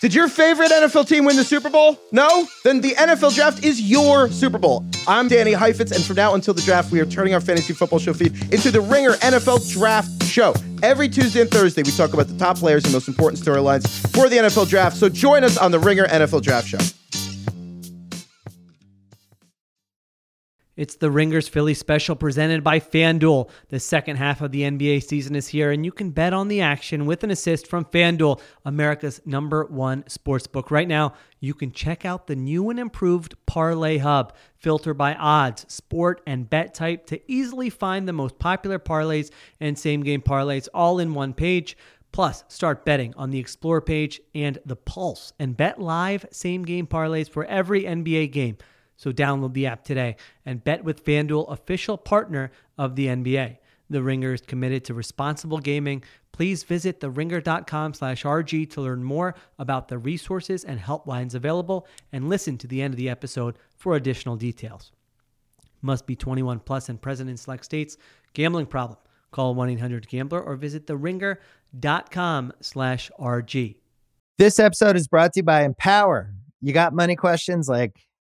Did your favorite NFL team win the Super Bowl? No? Then the NFL Draft is your Super Bowl. I'm Danny Heifetz, and from now until the draft, we are turning our fantasy football show feed into the Ringer NFL Draft Show. Every Tuesday and Thursday, we talk about the top players and most important storylines for the NFL Draft. So join us on the Ringer NFL Draft Show. It's the Ringers Philly special presented by FanDuel. The second half of the NBA season is here, and you can bet on the action with an assist from FanDuel, America's number one sportsbook. Right now, you can check out the new and improved Parlay Hub. Filter by odds, sport, and bet type to easily find the most popular parlays and same game parlays all in one page. Plus, start betting on the Explore page and the Pulse and bet live same game parlays for every NBA game. So download the app today and bet with FanDuel, official partner of the NBA. The Ringer is committed to responsible gaming. Please visit theringer.com slash RG to learn more about the resources and helplines available and listen to the end of the episode for additional details. Must be 21 plus and present in select states. Gambling problem. Call 1-800-GAMBLER or visit theringer.com slash RG. This episode is brought to you by Empower. You got money questions like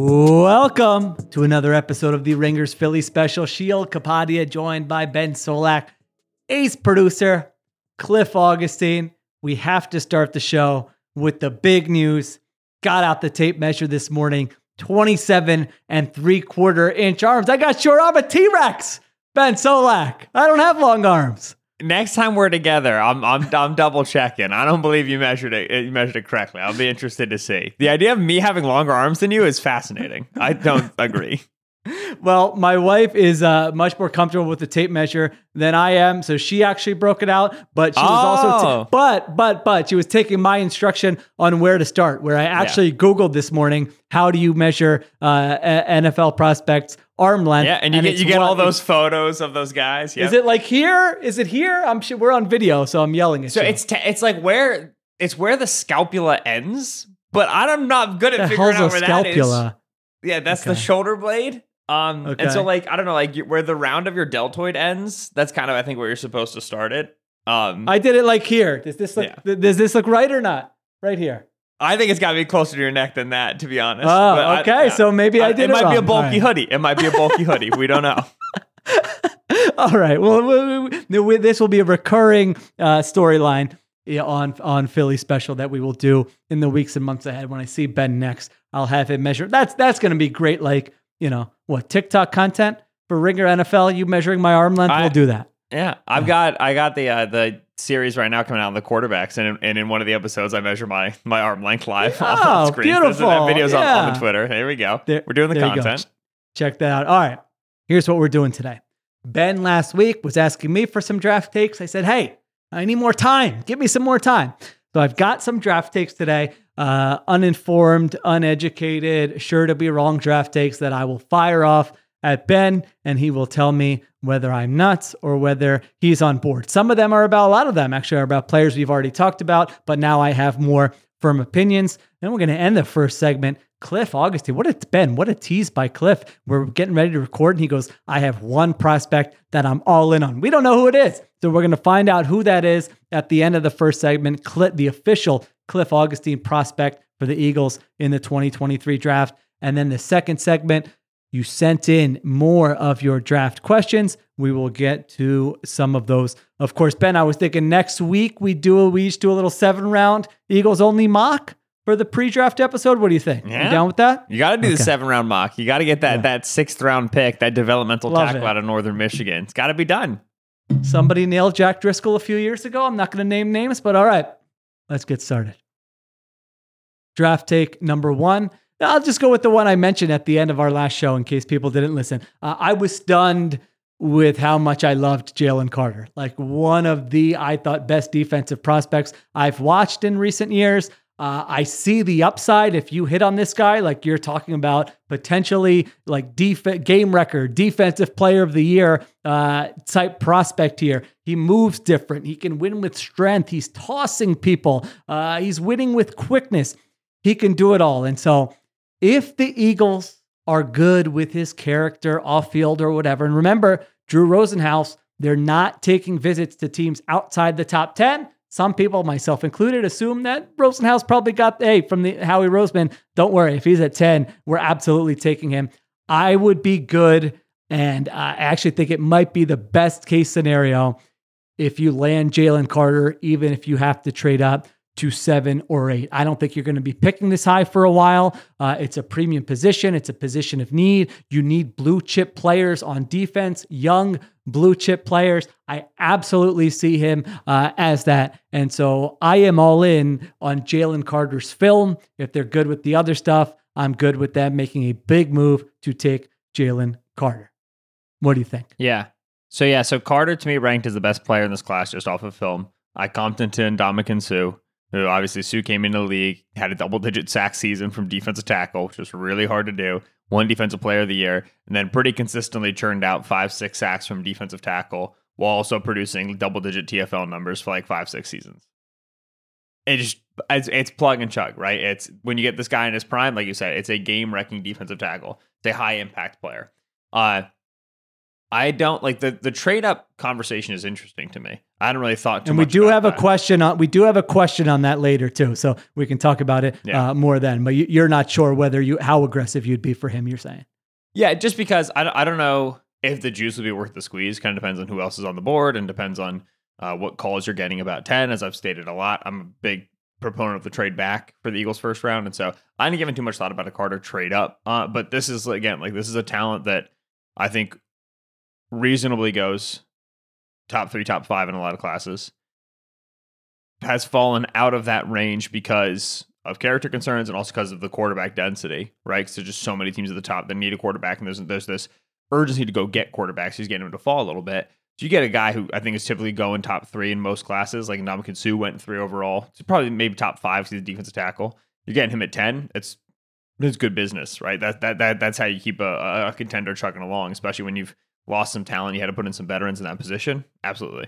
Welcome to another episode of the Ringers Philly Special. Sheil Kapadia joined by Ben Solak, ace producer Cliff Augustin. We have to start the show with the big news. Got out the tape measure this morning 27 and three quarter inch arms. I got short arm a T Rex. Ben Solak. I don't have long arms. Next time we're together, I'm I'm I'm double checking. I don't believe you measured it. You measured it correctly. I'll be interested to see. The idea of me having longer arms than you is fascinating. I don't agree. Well, my wife is uh, much more comfortable with the tape measure than I am, so she actually broke it out. But she was also, Oh. ta- but but but she was taking my instruction on where to start. Where I actually Googled this morning, how do you measure uh, NFL prospects arm length? Yeah, and you get you get all those photos of those guys. Is it like here? Is it here? I'm sure we're on video, so I'm yelling at So you. So it's t- it's like where it's where the scapula ends, but I'm not good at the figuring out where that is. Yeah, that's the shoulder blade. Um, and so like I don't know, like where the round of your deltoid ends. That's kind of I think where you're supposed to start it. Um, I, I did it like here. Does this look? Yeah. th- Does this look right or not? Right here. Think it's got to be closer to your neck than that, to be honest. Oh, But I- okay. yeah. So maybe I, did it. It might be a bulky right. hoodie. It might be a bulky hoodie. We don't know. All right. Well, we- we- we- this will be a recurring uh, storyline on on Philly special that we will do in the weeks and months ahead. When I see Ben next, I'll have him measure. That's that's going to be great. Like you know what TikTok content for Ringer NFL. You measuring my arm length? I- we'll do that. Yeah, I've got I got the uh, the series right now coming out on the quarterbacks, and and in one of the episodes I measure my my arm length live on Oh, the screen. Beautiful. That videos on, on the Twitter. There we go. There- We're doing the there you go. content. Check that out. All right. Here's what we're doing today. Ben last week was asking me for some draft takes. I said, hey, I need more time. Give me some more time. So I've got some draft takes today, uh, uninformed, uneducated, sure to be wrong draft takes that I will fire off at Ben, and he will tell me whether I'm nuts or whether he's on board. Some of them are about, a lot of them actually are about players we've already talked about, but now I have more firm opinions. Then we're going to end the first segment. Cliff Augustin, what a Ben, what a tease by Cliff. We're getting ready to record, and he goes, I have one prospect that I'm all in on. We don't know who it is. So we're going to find out who that is at the end of the first segment. Cliff, the official Cliff Augustin prospect for the Eagles in the 2023 draft. And then the second segment, you sent in more of your draft questions. We will get to some of those. Of course, Ben, I was thinking next week we do a, we each do a little seven round Eagles only mock for the pre-draft episode. What do you think? You Yeah. down with that? You got to do Okay. the seven round mock. You got to get that Yeah. that sixth round pick, that developmental Love tackle it. out of Northern Michigan. It's got to be done. Somebody nailed Jack Driscoll a few years ago. I'm not going to name names, but all right, let's get started. Draft take number one. I'll just go with the one I mentioned at the end of our last show in case people didn't listen. Uh, I was stunned with how much I loved Jalen Carter. Like one of the, I thought, best defensive prospects I've watched in recent years. Uh, I see the upside if you hit on this guy, like you're talking about potentially like def- game record, defensive player of the year uh, type prospect here. He moves different. He can win with strength. He's tossing people. Uh, he's winning with quickness. He can do it all. And so if the Eagles are good with his character off field or whatever, and remember, Drew Rosenhaus, they're not taking visits to teams outside the top 10. Some people, myself included, assume that Rosenhaus probably got, hey, from the Howie Roseman, don't worry, if he's at 10, we're absolutely taking him. I would be good. And I actually think it might be the best case scenario if you land Jalen Carter, even if you have to trade up to seven or eight. I don't think you're going to be picking this high for a while. Uh, it's a premium position, it's a position of need. You need blue chip players on defense, young blue chip players. I absolutely see him uh, as that. And so I am all in on Jalen Carter's film. If they're good with the other stuff, I'm good with them making a big move to take Jalen Carter. What do you think? Yeah. So, yeah, so Carter to me ranked as the best player in this class just off of film. I comped into Ndamukong Suh who obviously Suh came into the league, had a double digit sack season from defensive tackle, which was really hard to do. One defensive player of the year, and then pretty consistently churned out five, six sacks from defensive tackle while also producing double digit TFL numbers for like five, six seasons. It just it's, it's plug and chug, right? It's when you get this guy in his prime, like you said, it's a game wrecking defensive tackle. It's a high impact player. Uh, I don't like the the trade up conversation is interesting to me. I don't really thought too and we much do about have that. a question on we do have a question on that later too, so we can talk about it Yeah. uh, more then. But you, you're not sure whether you how aggressive you'd be for him. You're saying Yeah, just because I, don't- I don't know if the juice would be worth the squeeze. Kind of depends on who else is on the board and depends on uh, what calls you're getting about 10. As I've stated a lot, I'm a big proponent of the trade back for the Eagles first round. And so I didn't give too much thought about a Carter trade up. Uh, but this is, again, like this is a talent that I think reasonably goes top three, top five in a lot of classes. Has fallen out of that range because of character concerns and also because of the quarterback density, right? Because there's just so many teams at the top that need a quarterback, and there's there's this urgency to go get quarterbacks. He's getting him to fall a little bit. So you get a guy who I think is typically going top three in most classes, like Ndamukong Suh went three overall. It's probably maybe top five because he's a defensive tackle. You're getting him at ten. It's it's good business, right? That that that that's how you keep a, a contender trucking along, especially when you've lost some talent. You had to put in some veterans in that position. Absolutely.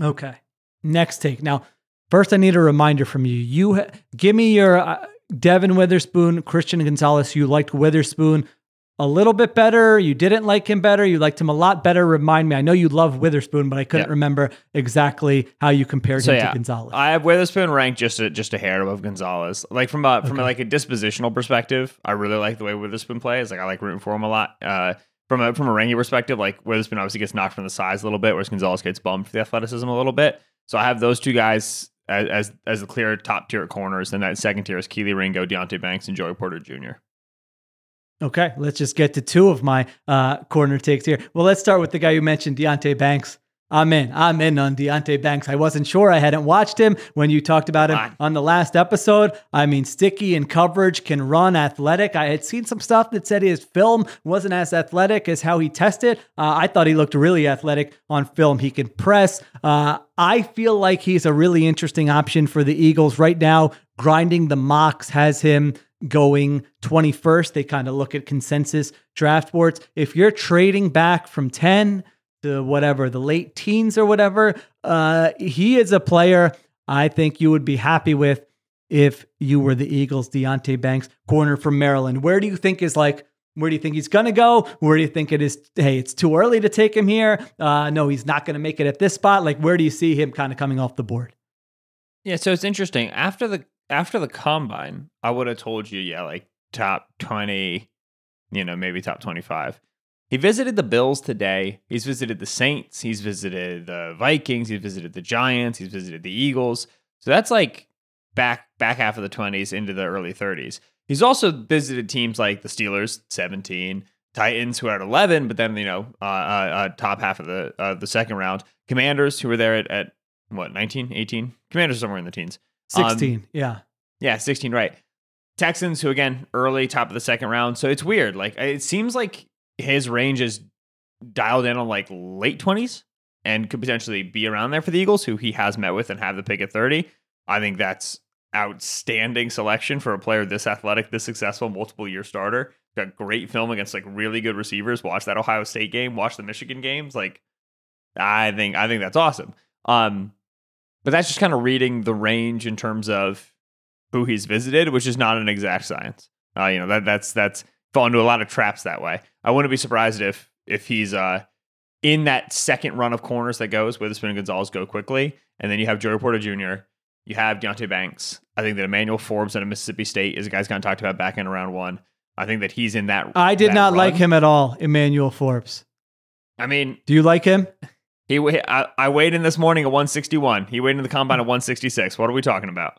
okay. Next take now. First, I need a reminder from you. You ha- give me your uh, Devon Witherspoon, Christian Gonzalez. You liked Witherspoon a little bit better. You didn't like him better. You liked him a lot better. Remind me. I know you love Witherspoon, but I couldn't Yeah. remember exactly how you compared So him yeah, to Gonzalez. I have Witherspoon ranked just a, just a hair above Gonzalez. Like from a from a, like a dispositional perspective, I really like the way Witherspoon plays. Like I like rooting for him a lot. Uh, from a from a ranking perspective, like Witherspoon obviously gets knocked from the size a little bit, whereas Gonzalez gets bummed for the athleticism a little bit. So I have those two guys as as, as the clear top tier corners, and that second tier is Kelee Ringo, Deonte Banks, and Joey Porter Jr. Okay, let's just get to two of my uh, corner takes here. Well, let's start with the guy you mentioned, Deonte Banks. I'm in. I'm in on Deonte Banks. I wasn't sure. I hadn't watched him when you talked about him on the last episode. I mean, sticky in coverage, can run, athletic. I had seen some stuff that said his film wasn't as athletic as how he tested. Uh, I thought he looked really athletic on film. He can press. Uh, I feel like he's a really interesting option for the Eagles right now. Grinding the mocks has him going 21st. They kind of look at consensus draft boards. If you're trading back from 10 to whatever, the late teens or whatever, uh, he is a player I think you would be happy with if you were the Eagles, Deontay Banks, corner from Maryland. Where do you think is like, where do you think he's going to go? Where do you think it is? Hey, it's too early to take him here. Uh, no, he's not going to make it at this spot. Like, where do you see him kind of coming off the board? Yeah, so it's interesting. After the after the combine, I would have told you, yeah, like top twenty, you know, maybe top twenty five. He visited the Bills today. He's visited the Saints. He's visited the Vikings. He's visited the Giants. He's visited the Eagles. So that's like back back half of the twenties into the early thirties. He's also visited teams like the Steelers, seventeen, Titans, who are at eleven, but then you know, uh, uh, uh, top half of the uh, the second round, Commanders, who were there at, at what 19, 18? Commanders somewhere in the teens. Um, 16. yeah. Yeah, 16, right. Texans, who again early top of the second round, so it's weird. Like it seems like his range is dialed in on like late twenties and could potentially be around there for the Eagles, who he has met with and have the pick at thirty. I think that's outstanding selection for a player this athletic, this successful, multiple year starter. Got great film against like really good receivers. Watch that Ohio State game. Watch the Michigan games. Like, I think I think that's awesome. Um, but that's just kind of reading the range in terms of who he's visited, which is not an exact science. Uh, you know that that's that's fallen into a lot of traps that way. I wouldn't be surprised if if he's uh in that second run of corners that goes Witherspoon and Gonzalez go quickly, and then you have Joey Porter Jr. You have Deonte Banks. I think that Emmanuel Forbes out of Mississippi State is a guy's kind of talked about back in round one. I think that he's in that. I did that not run. like him at all, Emmanuel Forbes. I mean, Do you like him? he. I, I weighed in this morning at 161. He weighed in the combine at 166. What are we talking about?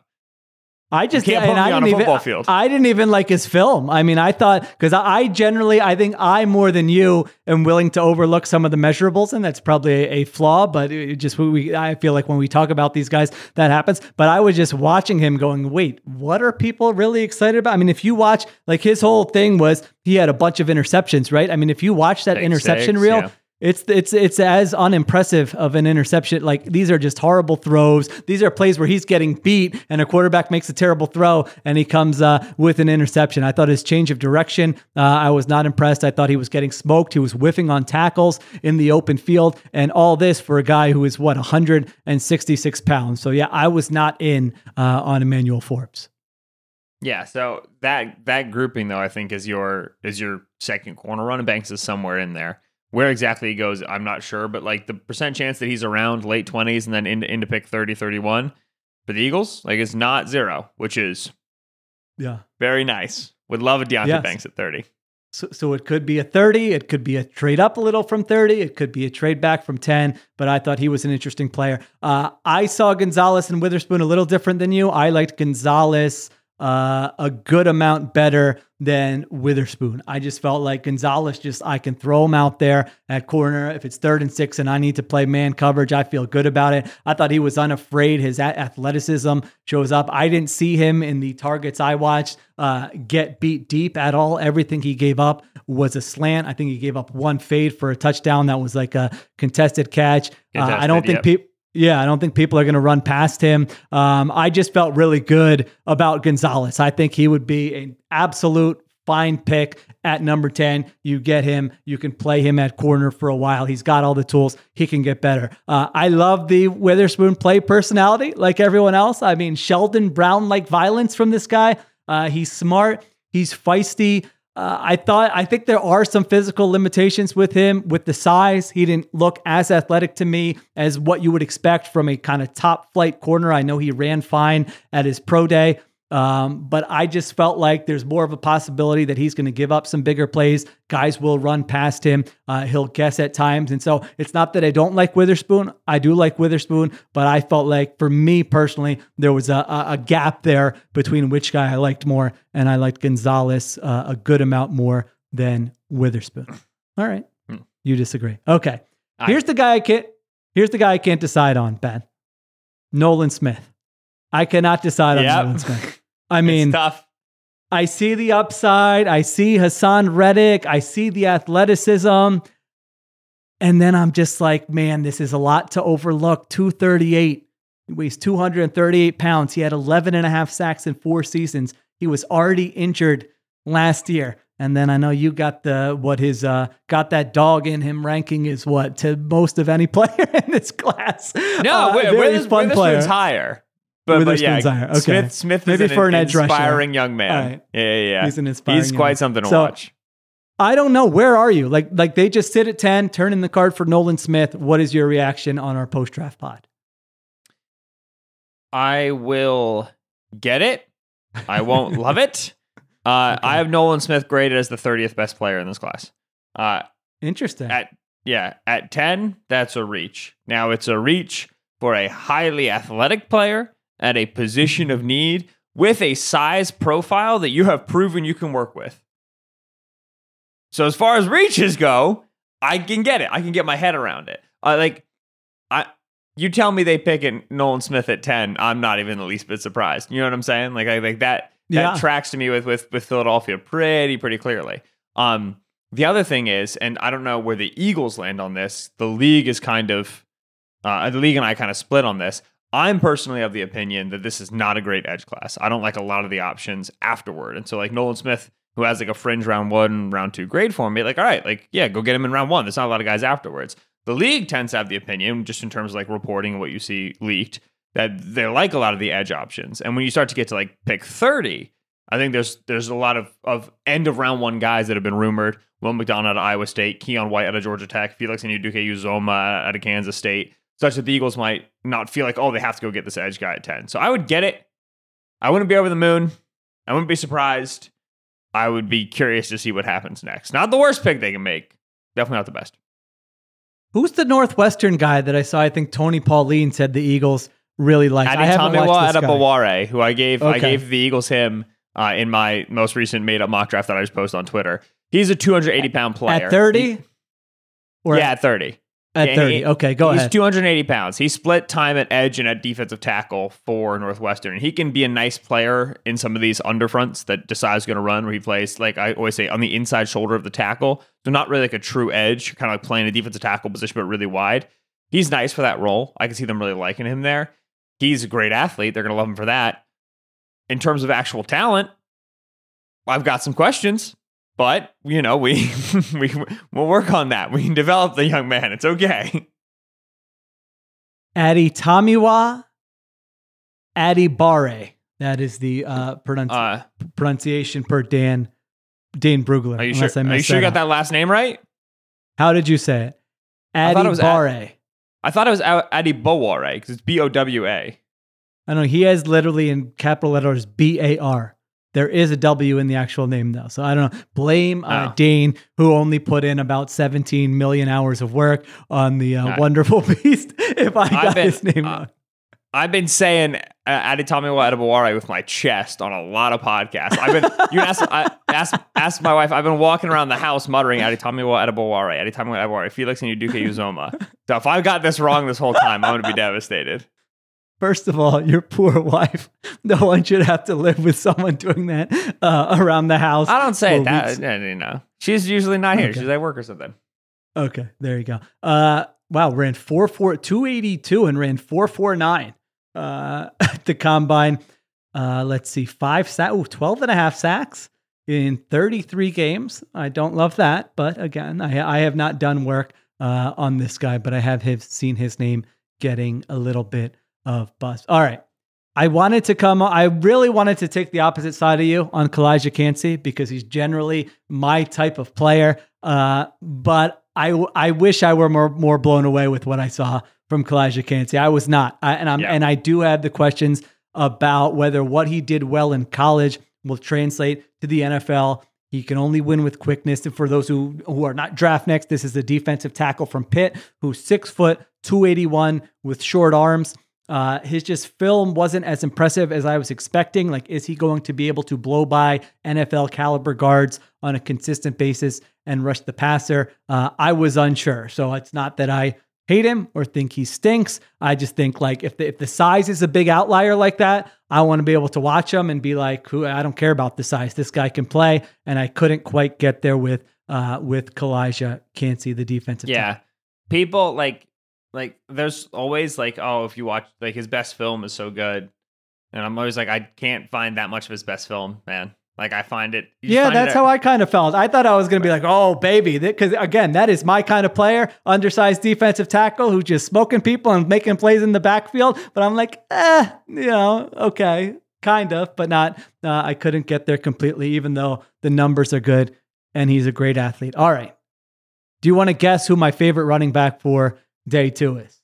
I just can't and put I me on didn't a even, football field. I didn't even like his film. I mean, I thought because I, I generally, I think I more than you am willing to overlook some of the measurables, and that's probably a, a flaw. But it just we, I feel like when we talk about these guys, that happens. But I was just watching him, going, "Wait, what are people really excited about?" I mean, if you watch, like his whole thing was he had a bunch of interceptions, right? I mean, if you watch that interception six, reel. yeah. It's it's it's as unimpressive of an interception. Like these are just horrible throws. These are plays where he's getting beat and a quarterback makes a terrible throw and he comes uh, with an interception. I thought his change of direction, uh, I was not impressed. I thought he was getting smoked. He was whiffing on tackles in the open field, and all this for a guy who is what 166 pounds. So yeah, I was not in uh, on Emmanuel Forbes. Yeah, so that that grouping though I think is your is your second corner. Running Banks is somewhere in there. Where exactly he goes, I'm not sure, but like the percent chance that he's around late 20s and then into, into pick 30, 31 for the Eagles, like it's not zero, which is Yeah. very nice. Would love a Deonte Yes. Banks at 30. So, so it could be a 30. It could be a trade up a little from 30. It could be a trade back from 10. But I thought he was an interesting player. Uh, I saw Gonzalez and Witherspoon a little different than you. I liked Gonzalez uh, a good amount better than Witherspoon. I just felt like Gonzalez just, I can throw him out there at corner. If it's third and six and I need to play man coverage, I feel good about it. I thought he was unafraid. His athleticism shows up. I didn't see him in the targets I watched uh, get beat deep at all. Everything he gave up was a slant. I think he gave up one fade for a touchdown that was like a contested catch. Uh, I don't think yep. people. Yeah, I don't think people are going to run past him. Um, I just felt really good about Gonzalez. I think he would be an absolute fine pick at number 10. You get him, you can play him at corner for a while. He's got all the tools, he can get better. Uh, I love the Witherspoon play personality like everyone else. I mean, Sheldon Brown like violence from this guy. Uh, he's smart, he's feisty. Uh, I thought I think there are some physical limitations with him with the size. He didn't look as athletic to me as what you would expect from a kind of top flight corner. I know he ran fine at his pro day, um, but I just felt like there's more of a possibility that he's going to give up some bigger plays. Guys will run past him. Uh, he'll guess at times, and so it's not that I don't like Witherspoon. I do like Witherspoon, but I felt like for me personally, there was a, a, gap there between which guy I liked more, and I liked Gonzalez uh, a good amount more than Witherspoon. All right, Hmm. you disagree? Okay, I- here's the guy I can't. Here's the guy I can't decide on. Ben, Nolan Smith. I cannot decide on Yep. Nolan Smith. I mean, tough. I see the upside. I see Haason Reddick. I see the athleticism. And then I'm just like, man, this is a lot to overlook. 238. He weighs 238 pounds. He had 11 and a half sacks in four seasons. He was already injured last year. And then I know you got the what his uh got that dog in him ranking is what to most of any player in this class. No, Uh, Wi- very Withers- fun player. Witherspoon's higher. But, but yeah, Witherspoon's. Okay. Smith, Smith Maybe is for an edge rusher. inspiring young man. All right. Yeah, yeah, yeah. He's an inspiring He's quite man. something to So- watch. I don't know. Where are you? Like, like they just sit at 10, turn in the card for Nolan Smith. What is your reaction on our post draft pod? I will get it. I won't love it. Uh, I have Nolan Smith graded as the 30th best player in this class. Uh, Interesting. at yeah, at 10, that's a reach. Now it's a reach for a highly athletic player at a position of need with a size profile that you have proven you can work with. So as far as reaches go, I can get it. I can get my head around it. Uh, like I you tell me they pick it Nolan Smith at 10, I'm not even the least bit surprised. You know what I'm saying? Like I like that Yeah. that tracks to me with with with Philadelphia pretty pretty clearly. Um, the other thing is, and I don't know where the Eagles land on this. The league is kind of uh, the league and I kind of split on this. I'm personally of the opinion that this is not a great edge class. I don't like a lot of the options afterward, and so like Nolan Smith, who has like a fringe round one, round two grade for me, like all right, like yeah, go get him in round one. There's not a lot of guys afterwards. The league tends to have the opinion, just in terms of like reporting what you see leaked, that they like a lot of the edge options. And when you start to get to like pick 30, I think there's there's a lot of, of end of round one guys that have been rumored. Will McDonald out of Iowa State, Keion White out of Georgia Tech, Felix Anudike-Uzomah out of Kansas State, such that the Eagles might not feel like, oh, they have to go get this edge guy at 10. So I would get it. I wouldn't be over the moon. I wouldn't be surprised. I would be curious to see what happens next. Not the worst pick they can make. Definitely not the best. Who's the Northwestern guy that I saw? I think Tony Pauline said the Eagles really liked. I Adetomiwa this guy. Adebaware, who I gave I gave the Eagles him uh, in my most recent made up mock draft that I just posted on Twitter. He's a 280 pound player. At 30? Or yeah, at 30. At Yeah, 30. he- okay, go ahead. He's 280 pounds. He split time at edge and at defensive tackle for Northwestern. He can be a nice player in some of these underfronts that Desai's going to run, where he plays, like I always say, on the inside shoulder of the tackle. So not really like a true edge, kind of like playing a defensive tackle position, but really wide. He's nice for that role. I can see them really liking him there. He's a great athlete. They're going to love him for that. In terms of actual talent, I've got some questions, but you know, we we we'll work on that. We can develop the young man. It's okay. Adi Tamiwa Adi Bare. That is the uh, pronunci- Uh, pronunciation per Dan Dane Brugler. Are you sure? I Are you sure you got up. that last name right? How did you say it? I thought it was Bare. I thought it was Adi Boware because it's B O W A. I know he has literally in capital letters B A R. There is a W in the actual name though, so I don't know. Blame uh, Oh. Dane, who only put in about 17 million hours of work on the uh, wonderful beast. If I got been- his name uh, wrong, I've been saying uh, Adetomiwa Adebaware with my chest on a lot of podcasts. I've been you asked I asked asked my wife. I've been walking around the house muttering Adetomiwa Adebaware, Adetomiwa Adebaware, Felix and Uduke Uzoma. So if I got this wrong this whole time, I'm gonna be devastated. First of all, your poor wife. No one should have to live with someone doing that uh, around the house. I don't say that. weeks. No, no, no. She's usually not here. Okay. She's at work or something. Okay, there you go. Uh, wow, ran 4 4 282 and ran 449 uh, at the combine. Uh, let's see, five sack, ooh, 12 and a half sacks in 33 games. I don't love that, but again, I, I have not done work uh, on this guy, but I have his, seen his name getting a little bit of buzz. All right. I wanted to come. I really wanted to take the opposite side of you on Kalijah Kancey because he's generally my type of player. Uh, but I, I wish I were more more blown away with what I saw from Kalijah Kancey. I was not, I, and I'm Yeah. and I do have the questions about whether what he did well in college will translate to the NFL. He can only win with quickness. And for those who, who are not draft next, this is a defensive tackle from Pitt who's six foot, 281 with short arms. Uh, his just film wasn't as impressive as I was expecting. Like, is he going to be able to blow by NFL caliber guards on a consistent basis and rush the passer? Uh, I was unsure. So it's not that I hate him or think he stinks. I just think like if the, if the size is a big outlier like that, I want to be able to watch him and be like, who I don't care about the size. This guy can play, and I couldn't quite get there with uh, with Kalijah Kancey, the defensive. Yeah. People like like there's always like, oh, if you watch like his best film is so good. And I'm always like, I can't find that much of his best film, man. Like I find it Yeah, find that's it- how I kind of felt. I thought I was going to be like, oh, baby. Because again, that is my kind of player, undersized defensive tackle who's just smoking people and making plays in the backfield. But I'm like, eh, you know, okay, kind of, but not. Uh, I couldn't get there completely, even though the numbers are good and he's a great athlete. All right. Do you want to guess who my favorite running back for day two is?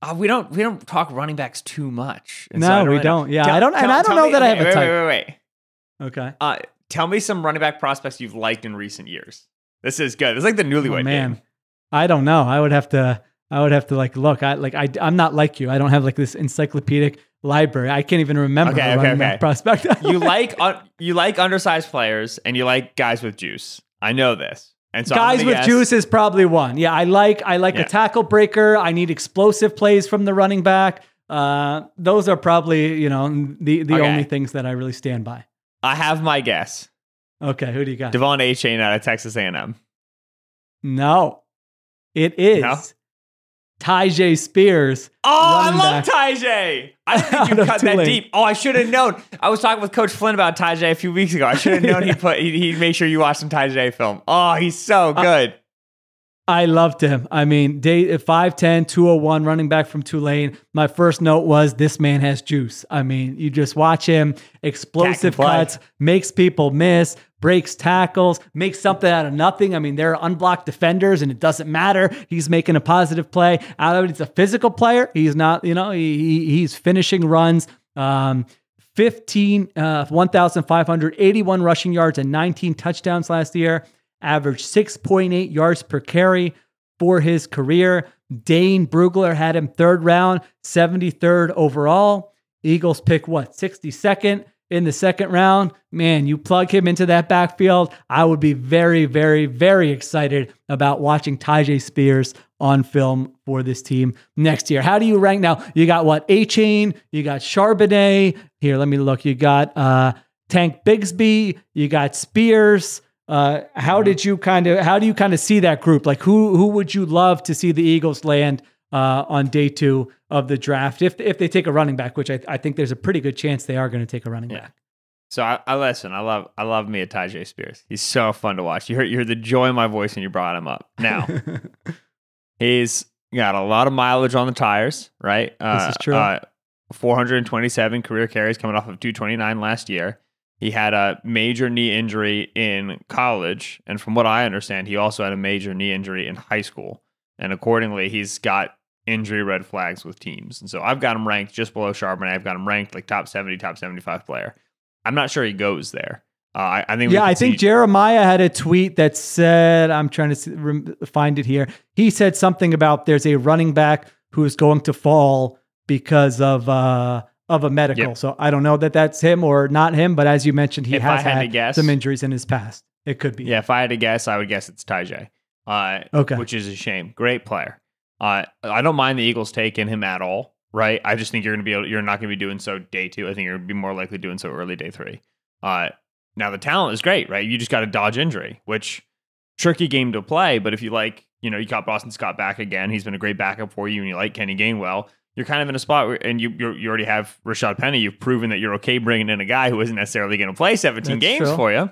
Uh, we don't we don't talk running backs too much. And No, so I we really don't. Yeah, I don't- and I don't know me- that I okay, have a wait, type. Wait, wait, wait. Okay. Uh, tell me some running back prospects you've liked in recent years. This is good. This is like the newlywed Oh, man, game. I don't know. I would have to. I would have to like look. I like. I. I'm not like you. I don't have like this encyclopedic library. I can't even remember Okay, okay, running back okay. prospect. You like un- you like undersized players and you like guys with juice. I know this. And so guys with guess- juice is probably one. Yeah, I like. I like Yeah. a tackle breaker. I need explosive plays from the running back. Uh, those are probably you know the the Okay. only things that I really stand by. I have my guess. Okay, who do you got? Devon Achane out of Texas A&M. no, it is? Tyjae Spears. Oh, I love. Tyjae. I didn't think you cut that deep. Oh, I should have known. I was talking with Coach Flynn about Tyjae a few weeks ago. I should have known he put he he made sure you watch some Tyjae film. Oh, he's so Uh, good. I loved him. I mean, day 5'10, 201, running back from Tulane. My first note was this man has juice. I mean, you just watch him, explosive cuts, makes people miss, breaks tackles, makes something out of nothing. I mean, there are unblocked defenders and it doesn't matter. He's making a positive play out of it. He's a physical player. He's not, you know, he, he- he's finishing runs. Um, 15, uh, 1,581 rushing yards and 19 touchdowns last year, averaged 6.8 yards per carry for his career. Dane Brugler had him third round, 73rd overall. Eagles pick what, 62nd in the second round? Man, you plug him into that backfield. I would be very, very, very excited about watching Tyjae Spears on film for this team next year. How do you rank now? You got what? Achane, you got Charbonnet. Here, let me look. You got uh, Tank Bigsby, you got Spears. Uh, how did you kind of how do you kind of see that group? Like who who would you love to see the Eagles land uh, on day two of the draft if if they take a running back, which I, I think there's a pretty good chance they are going to take a running Yeah. back. So I, I listen. I love I love me a Tyjae Spears. He's so fun to watch. You heard you heard the joy in my voice when you brought him up. Now he's got a lot of mileage on the tires. Right. This is true. Uh, 427 career carries coming off of 229 last year. He had a major knee injury in college, and from what I understand, he also had a major knee injury in high school. And accordingly, he's got injury red flags with teams. And so I've got him ranked just below Charbonnet. I've got him ranked like top 70, top 75 player. I'm not sure he goes there. Uh, I, I think. Yeah, I think see- Jeremiah had a tweet that said, I'm trying to see, find it here. He said something about there's a running back who is going to fall because of uh, of a medical. Yep. So I don't know that that's him or not him, but as you mentioned, he If has had had guess- some injuries in his past. It could be. Yeah, if I had to guess, I would guess it's Tyjae. Uh, Okay. Which is a shame. Great player. Uh, I don't mind the Eagles taking him at all. Right. I just think you're going to be able, you're not going to be doing so day two. I think you're going to be more likely doing so early day three. Uh, now the talent is great, right? You just got to dodge injury, which tricky game to play. But if you like, you know, you got Boston Scott back again. He's been a great backup for you, and you like Kenny Gainwell. You're kind of in a spot where, and you you already have Rashad Penny. You've proven that you're okay bringing in a guy who isn't necessarily going to play 17 That's games true. for you.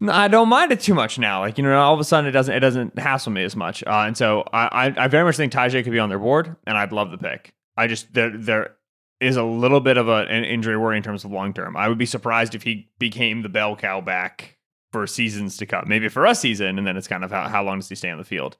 No, I don't mind it too much now. Like you know, all of a sudden it doesn't it doesn't hassle me as much. Uh, and so I, I I very much think Tyjae could be on their board, and I'd love the pick. I just there there is a little bit of a, an injury worry in terms of long term. I would be surprised if he became the bell cow back for seasons to come. Maybe for a season, and then it's kind of how, how long does he stay on the field?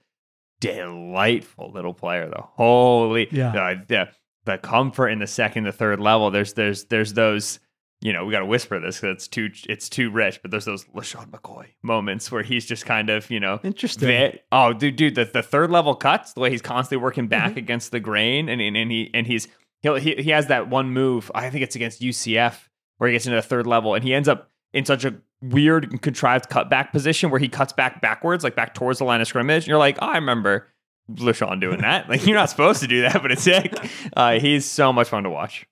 Delightful little player though. Holy Yeah. uh, the the comfort in the second, the third level. There's there's there's those you know, we got to whisper this because it's too it's too rich. But there's those LeSean McCoy moments where he's just kind of you know, Interesting. ve- oh, dude, dude, the, the third level cuts, the way he's constantly working back Mm-hmm. against the grain, and and, and he and he's he'll, he he has that one move. I think it's against UCF where he gets into the third level, and he ends up in such a weird contrived cutback position where he cuts back backwards, like back towards the line of scrimmage. And you're like, oh, I remember LeSean doing that. Like you're not supposed to do that, but it's sick. Uh, he's so much fun to watch.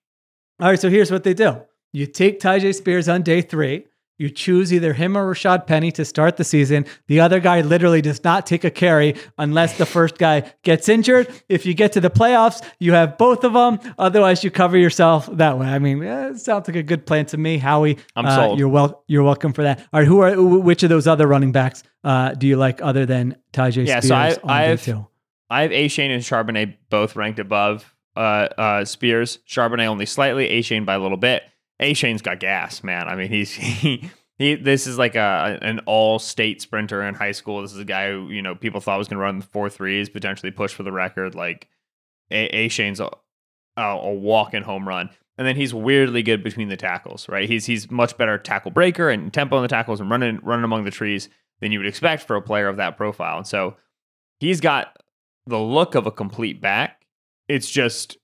All right, so here's what they do. You take Tyjae Spears on day three. You choose either him or Rashad Penny to start the season. The other guy literally does not take a carry unless the first guy gets injured. If you get to the playoffs, you have both of them. Otherwise, you cover yourself that way. I mean, eh, it sounds like a good plan to me, Howie. I'm uh, sold. You're well. You're welcome for that. All right, who are which of those other running backs uh, do you like other than Tyjae Spears? Yeah, Spears so I- on I've- two? I have Achane and Charbonnet both ranked above uh, uh, Spears. Charbonnet only slightly. Achane by a little bit. Achane's got gas, man. I mean, he's he, he this is like a an all state sprinter in high school. This is a guy who you know people thought was going to run the four threes, potentially push for the record. Like A, a Shane's a, a, a walk-in home run. And then he's weirdly good between the tackles, right? He's he's much better tackle breaker and tempo in the tackles and running running among the trees than you would expect for a player of that profile. And so he's got the look of a complete back. It's just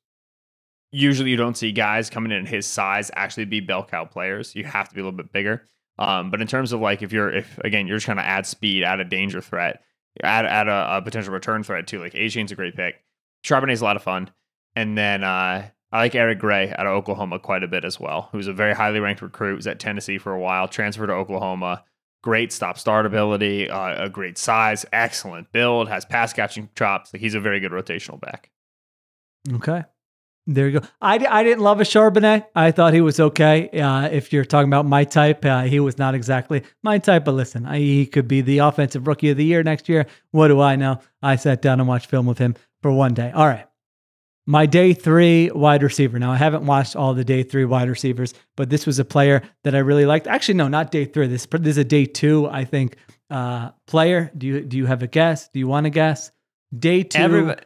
usually you don't see guys coming in his size actually be bell cow players. You have to be a little bit bigger. Um, but in terms of like if you're if again you're just trying to add speed, add a danger threat, add add a, a potential return threat too. Like Achane's a great pick. Charbonnet's a lot of fun. And then uh, I like Eric Gray out of Oklahoma quite a bit as well, who's a very highly ranked recruit. Was at Tennessee for a while, transferred to Oklahoma. Great stop start ability, uh, a great size, excellent build, has pass catching chops. Like he's a very good rotational back. Okay. There you go. I, I didn't love a Charbonnet. I thought he was okay. Uh, if you're talking about my type, uh, he was not exactly my type. But listen, I, he could be the offensive rookie of the year next year. What do I know? I sat down and watched film with him for one day. All right. My day three wide receiver. Now, I haven't watched all the day three wide receivers, but this was a player that I really liked. Actually, no, not day three. This, this is a day two, I think, uh, player. Do you, do you have a guess? Do you want to guess? Day two Everybody,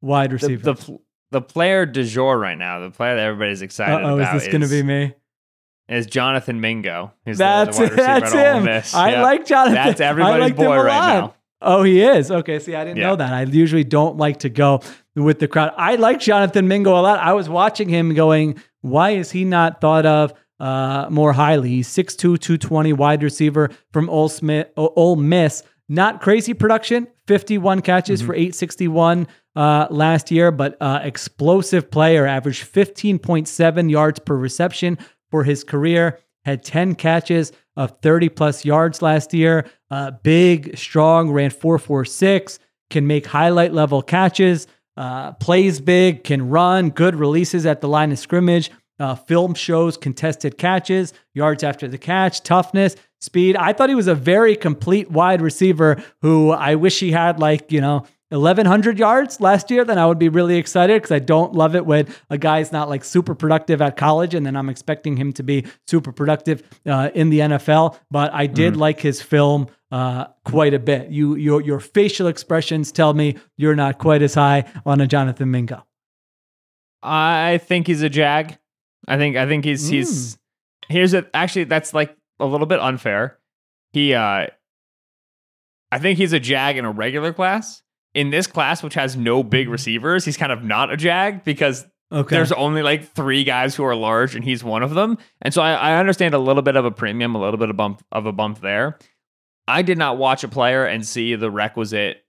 wide receiver. the the player du jour right now, the player that everybody's excited about. oh, is this going to be me? is Jonathan Mingo. He's That's the, the wide receiver that's him. I Yeah. like Jonathan. That's everybody's liked him boy right now. Oh, he is. Okay. See, I didn't Yeah. know that. I usually don't like to go with the crowd. I like Jonathan Mingo a lot. I was watching him going, why is he not thought of uh, more highly? He's 6'2, 220 wide receiver from Ole, Smith, Ole Miss. Not crazy production, 51 catches Mm-hmm. for 861 uh, last year, but uh, explosive player, averaged 15.7 yards per reception for his career, had 10 catches of 30 plus yards last year. Uh, big, strong, ran 446, can make highlight level catches, uh, plays big, can run, good releases at the line of scrimmage. Uh, film shows contested catches, yards after the catch, toughness, speed. I thought he was a very complete wide receiver who I wish he had like, you know, 1100 yards last year, then I would be really excited because I don't love it when a guy's not like super productive at college and then I'm expecting him to be super productive uh, in the NFL. But I did like his film uh, quite a bit. You, your, your facial expressions tell me you're not quite as high on a Jonathan Mingo. I think he's a jag. I think I think he's he's here's a actually that's like a little bit unfair. He uh I think he's a jag in a regular class. In this class, which has no big receivers, he's kind of not a jag because Okay. there's only like three guys who are large and he's one of them. And so I, I understand a little bit of a premium, a little bit of bump of a bump there. I did not watch a player and see the requisite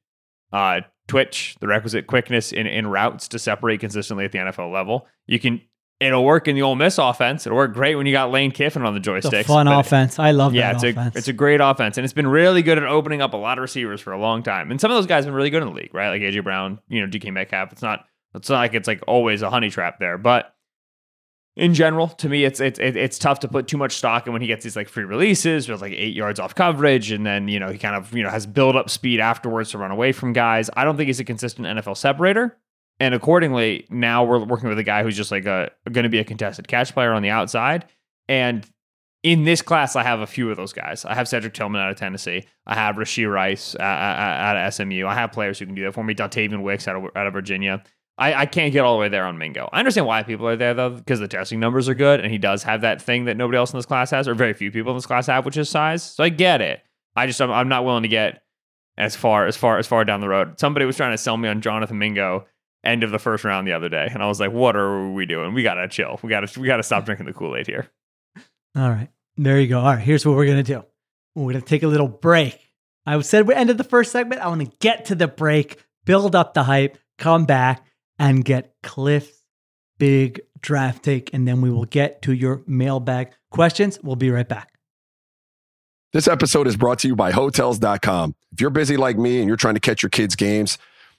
uh, twitch, the requisite quickness in, in routes to separate consistently at the NFL level. You can it'll work in the Ole Miss offense. It'll work great when you got Lane Kiffin on the it's joysticks. a fun but- offense. I love yeah, that it's offense. a it's a great offense, and it's been really good at opening up a lot of receivers for a long time. And some of those guys have been really good in the league, right? Like AJ Brown, you know, DK Metcalf. It's not it's not like it's like always a honey trap there, but in general, to me, it's it's it's tough to put too much stock in when he gets these like free releases, with like eight yards off coverage, and then you know he kind of you know has build up speed afterwards to run away from guys. I don't think he's a consistent NFL separator. And accordingly, now we're working with a guy who's just like a going to be a contested catch player on the outside. And in this class, I have a few of those guys. I have Cedric Tillman out of Tennessee. I have Rashee Rice uh, uh, out of SMU. I have players who can do that for me. Dontayvion Wicks out of, out of Virginia. I, I can't get all the way there on Mingo. I understand why people are there though, because the testing numbers are good, and he does have that thing that nobody else in this class has, or very few people in this class have, which is size. So I get it. I just I'm, I'm not willing to get as far as far as far down the road. Somebody was trying to sell me on Jonathan Mingo end of the first round the other day, and I was like, "What are we doing? We gotta chill. We gotta we gotta stop drinking the Kool Aid here." All right. There you go. All right. Here's what we're going to do we're going to take a little break. I said we ended the first segment. I want to get to the break, build up the hype, come back, and get Cliff's big draft take. And then we will get to your mailbag questions. We'll be right back. This episode is brought to you by Hotels.com. If you're busy like me and you're trying to catch your kids' games,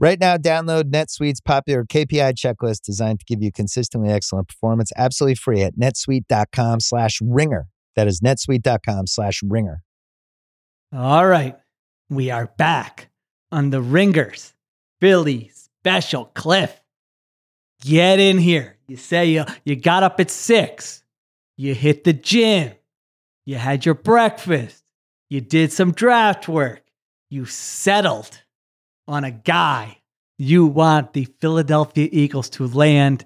Right now, download NetSuite's popular KPI checklist designed to give you consistently excellent performance absolutely free at netsuite.com slash ringer. That is netsuite.com slash ringer. All right. We are back on the ringers. Philly special Cliff. Get in here. You say you, you got up at six. You hit the gym. You had your breakfast. You did some draft work. You settled on a guy you want the Philadelphia Eagles to land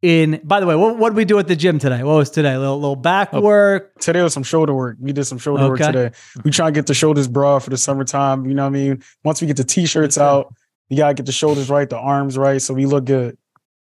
in. By the way, what what did we do at the gym today? What was today? A little, little back Oh, work. Today was some shoulder work. We did some shoulder work today. We try to get the shoulders broad for the summertime. You know what I mean? Once we get the t-shirts out, we gotta get the shoulders right, the arms right, so we look good.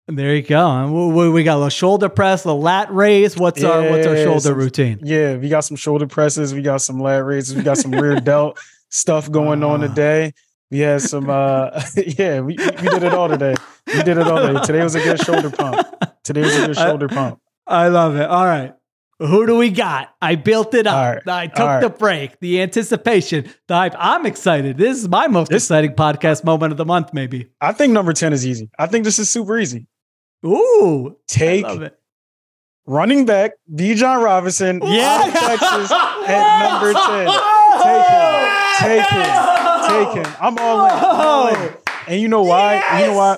There you go. We, got a little shoulder press, a little lat raise. What's our what's our shoulder some- routine? Yeah, we got some shoulder presses, we got some lat raises, we got some rear delt stuff going on Ah. today. We had some uh yeah, we, we did it all today. We did it all day. Today was a good shoulder pump. Today was a good I- shoulder pump. I love it. All right. Who do we got? I built it up. Right. I took All the break, the anticipation, the hype. I'm excited. This is my most This- exciting podcast moment of the month, maybe. I think number 10 is easy. I think this is super easy. Ooh, Take I running back Bijan Robinson Yeah. Texas at number 10. Take him. Take him. Take him. I'm all in. I'm all in. And you know why? You know why?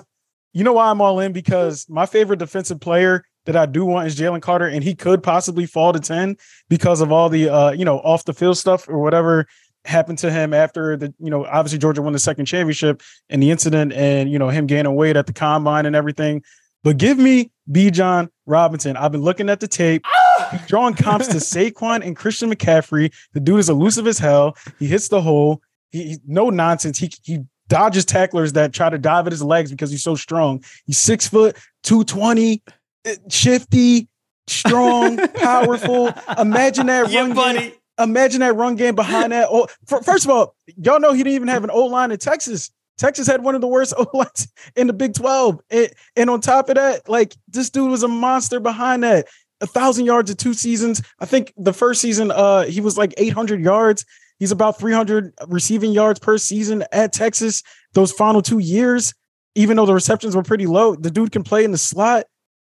You know why I'm all in? Because my favorite defensive player that I do want is Jalen Carter, and he could possibly fall to 10 because of all the uh, you know, off the field stuff or whatever happened to him after the, you know, obviously Georgia won the second championship and the incident and you know him gaining weight at the combine and everything. But give me Bijan Robinson. I've been looking at the tape. He's drawing comps to Saquon and Christian McCaffrey. The dude is elusive as hell. He hits the hole. He, he- no nonsense. He he dodges tacklers that try to dive at his legs because he's so strong. He's six foot, 220, eh, shifty, strong, powerful. Imagine that Yeah, run game. Imagine that run game behind that. Oh, fir- first of all, y'all know he didn't even have an O line in Texas. Texas had one of the worst O lines in the Big 12. And, and on top of that, like this dude was a monster behind that. A thousand yards in two seasons. I think the first season, uh, he was like 800 yards. He's about 300 receiving yards per season at Texas. Those final two years, even though the receptions were pretty low, the dude can play in the slot.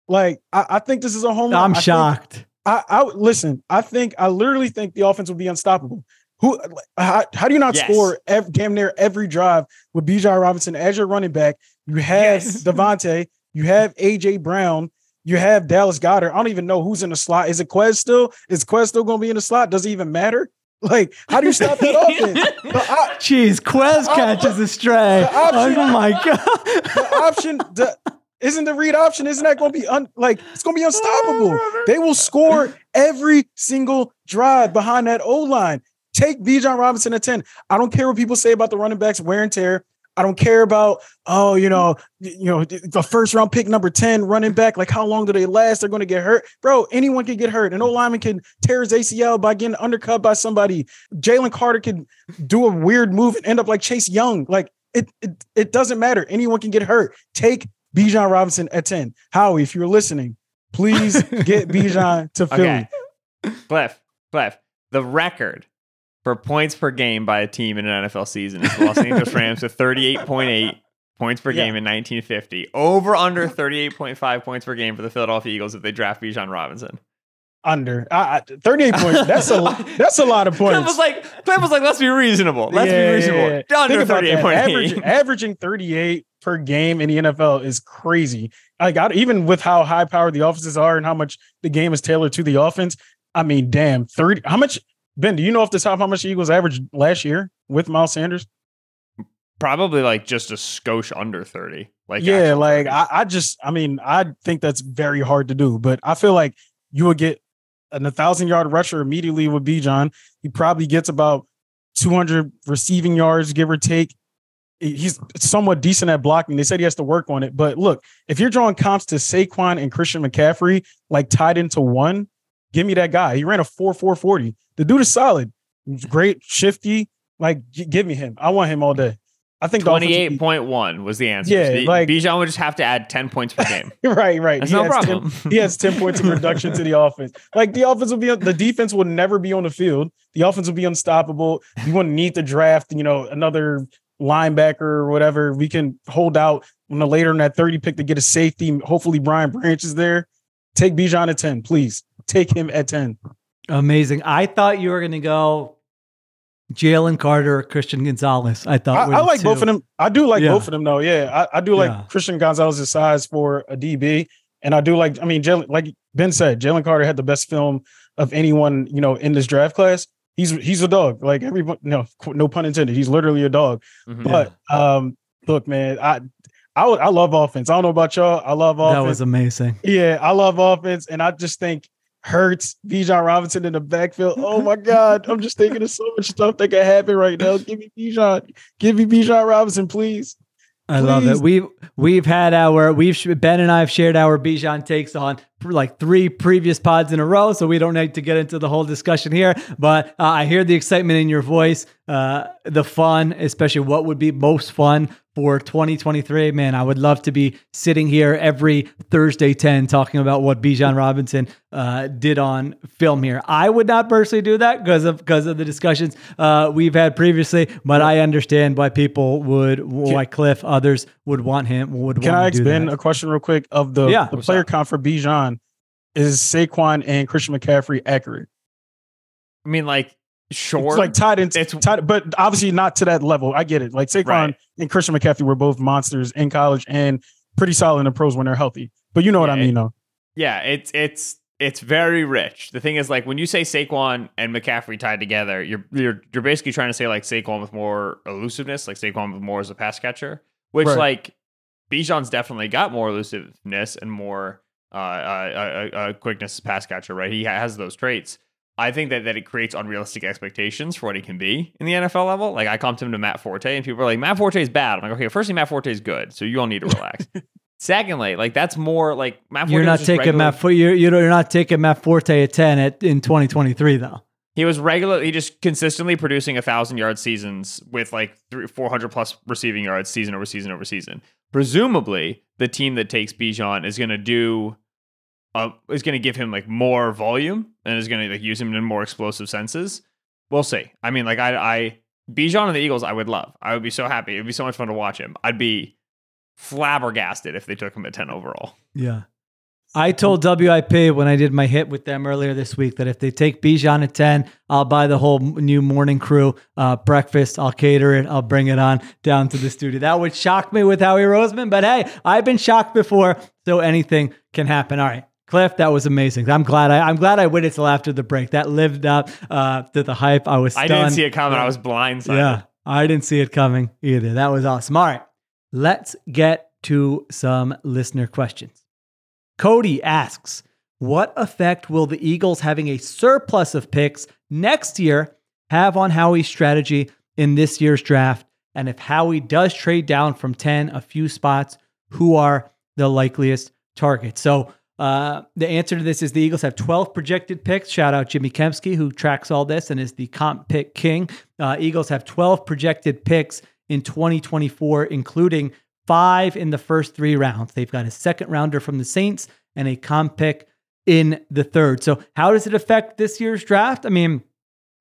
Like I, I think this is a home run. I'm I think- shocked. I, I listen. I think I literally think the offense will be unstoppable. Who? How, how do you not Yes. score ev- damn near every drive with Bijan Robinson as your running back? You have Yes. DeVonta. You have AJ Brown. You have Dallas Goedert. I don't even know who's in the slot. Is it Quez still? Is Quez still going to be in the slot? Does it even matter? Like, how do you stop that offense? The, op- Jeez, Quez catches a stray. option- Oh my god. the option, the, isn't the read option? Isn't that going to be un, like it's going to be unstoppable? They will score every single drive behind that O line. Take Bijan Robinson at 10. I don't care what people say about the running backs wear and tear. I don't care about, oh, you know, you know, the first round pick number 10 running back. Like, how long do they last? They're going to get hurt. Bro, anyone can get hurt. An O lineman can tear his ACL by getting undercut by somebody. Jalen Carter can do a weird move and end up like Chase Young. Like, it, it, it doesn't matter. Anyone can get hurt. Take Bijan Robinson at 10. Howie, if you're listening, please get Bijan to Philly. Okay. Cliff, the record for points per game by a team in an NFL season is the Los Angeles Rams with 38.8 points per Yeah. game in 1950. Over under 38.5 points per game for the Philadelphia Eagles if they draft Bijan Robinson. Under I, 38 points. That's a that's a lot of points. Cliff was like, Cliff was like, let's be reasonable. Let's Yeah, be reasonable. yeah. Under Think about that. 38.8. Averaging, averaging 38 per game in the NFL is crazy. Like I, even with how high powered the offenses are and how much the game is tailored to the offense, I mean, damn, 30. How much, Ben, do you know off the top how much the Eagles averaged last year with Miles Sanders? Probably like just a skosh under 30. Like yeah, like I, I just, I mean, I think that's very hard to do, but I feel like you would get an a thousand yard rusher immediately with Bijan. He probably gets about 200 receiving yards, give or take. He's somewhat decent at blocking. They said he has to work on it, but look, if you're drawing comps to Saquon and Christian McCaffrey, like tied into one, give me that guy. He ran a 4 4 40. The dude is solid. He's great, shifty. Like, give me him. I want him all day. I think the offense would be- 28.1 was the answer. Yeah, like- Bijan would just have to add 10 points per game. right, right. That's He no has 10 problem. he has 10 points of reduction to the offense. Like the offense will be the defense will never be on the field. The offense will be unstoppable. You wouldn't need to draft, you know, another linebacker or whatever. We can hold out on the later in that 30 pick to get a safety. Hopefully Brian Branch is there. Take Bijan at 10, please. Take him at 10. Amazing. I thought you were going to go Jalen Carter Christian Gonzalez. I thought I, I the like both of them. I do like Yeah. both of them though. Yeah. I, I do like Yeah. Christian Gonzalez's size for a DB. And I do like, I mean, Jalen, like Ben said, Jalen Carter had the best film of anyone, you know, in this draft class. He's he's a dog. Like everyone, no, no pun intended. He's literally a dog. Mhm. But um, look, man, I I I love offense. I don't know about y'all. I love offense. That was amazing. yeah, I love offense, and I just think Hurts, Bijan Robinson in the backfield. Oh my God, I'm just thinking of so much stuff that could happen right now. Give me Bijan, give me Bijan Robinson, please. I love it. We've we've had our we've Ben and I have shared our Bijan takes on for like three previous pods in a row, so we don't need to get into the whole discussion here. But uh, I hear the excitement in your voice, uh, the fun, especially what would be most fun for 2023. Man, I would love to be sitting here every Thursday 10 talking about what Bijan Robinson uh, did on film here. I would not personally do that because of because of the discussions uh, we've had previously, but I understand why people would, why Cliff, others would want him would Can want I to ask do Ben that. a question real quick? Of the, Yeah. the player count for Bijan, is Saquon and Christian McCaffrey accurate? I mean, like, sure. It's like tied into It's- tied, but obviously not to that level. I get it. Like Saquon Right. and Christian McCaffrey were both monsters in college and pretty solid in the pros when they're healthy. But you know what I mean, it- though. yeah, it's it's it's very rich. The thing is, like, when you say Saquon and McCaffrey tied together, you're you're you're basically trying to say like Saquon with more elusiveness, like Saquon with more as a pass catcher, which Right. like Bijan's definitely got more elusiveness and more uh, uh, uh, uh, quickness as pass catcher, right? He has those traits. I think that, that it creates unrealistic expectations for what he can be in the NFL level. Like I comped him to Matt Forte, and people are like, Matt Forte is bad. I'm like, okay, firstly, Matt Forte is good, so you all need to relax. Secondly, like that's more like Matt. Forte You're not taking regular- Matt. For, you're you're not taking Matt Forte at ten at in 2023 though. He was regularly just consistently producing a thousand yard seasons with like three, 400 plus receiving yards season over season over season. Presumably, the team that takes Bijan is going to do, uh, is going to give him like more volume and is going to like use him in more explosive senses. We'll see. I mean, like I, I Bijan and the Eagles, I would love. I would be so happy. It'd be so much fun to watch him. I'd be flabbergasted if they took him at 10 overall. Yeah. I told WIP when I did my hit with them earlier this week that if they take Bijan at 10, I'll buy the whole new morning crew uh, breakfast. I'll cater it. I'll bring it on down to the studio. That would shock me with Howie Roseman, but hey, I've been shocked before, so anything can happen. All right. Cliff, that was amazing. I'm glad I I'm glad I waited till after the break. That lived up uh, to the hype. I was I didn't see it coming. I was blindsided. Yeah, I didn't see it coming either. That was awesome. All right, let's get to some listener questions. Cody asks, What effect will the Eagles having a surplus of picks next year have on Howie's strategy in this year's draft? And if Howie does trade down from 10 a few spots, who are the likeliest targets? So, uh, the answer to this is the Eagles have 12 projected picks. Shout out Jimmy Kempski, who tracks all this and is the comp pick king. Uh, Eagles have 12 projected picks in 2024, including five in the first three rounds. They've got a second rounder from the Saints and a comp pick in the third. So, how does it affect this year's draft? I mean,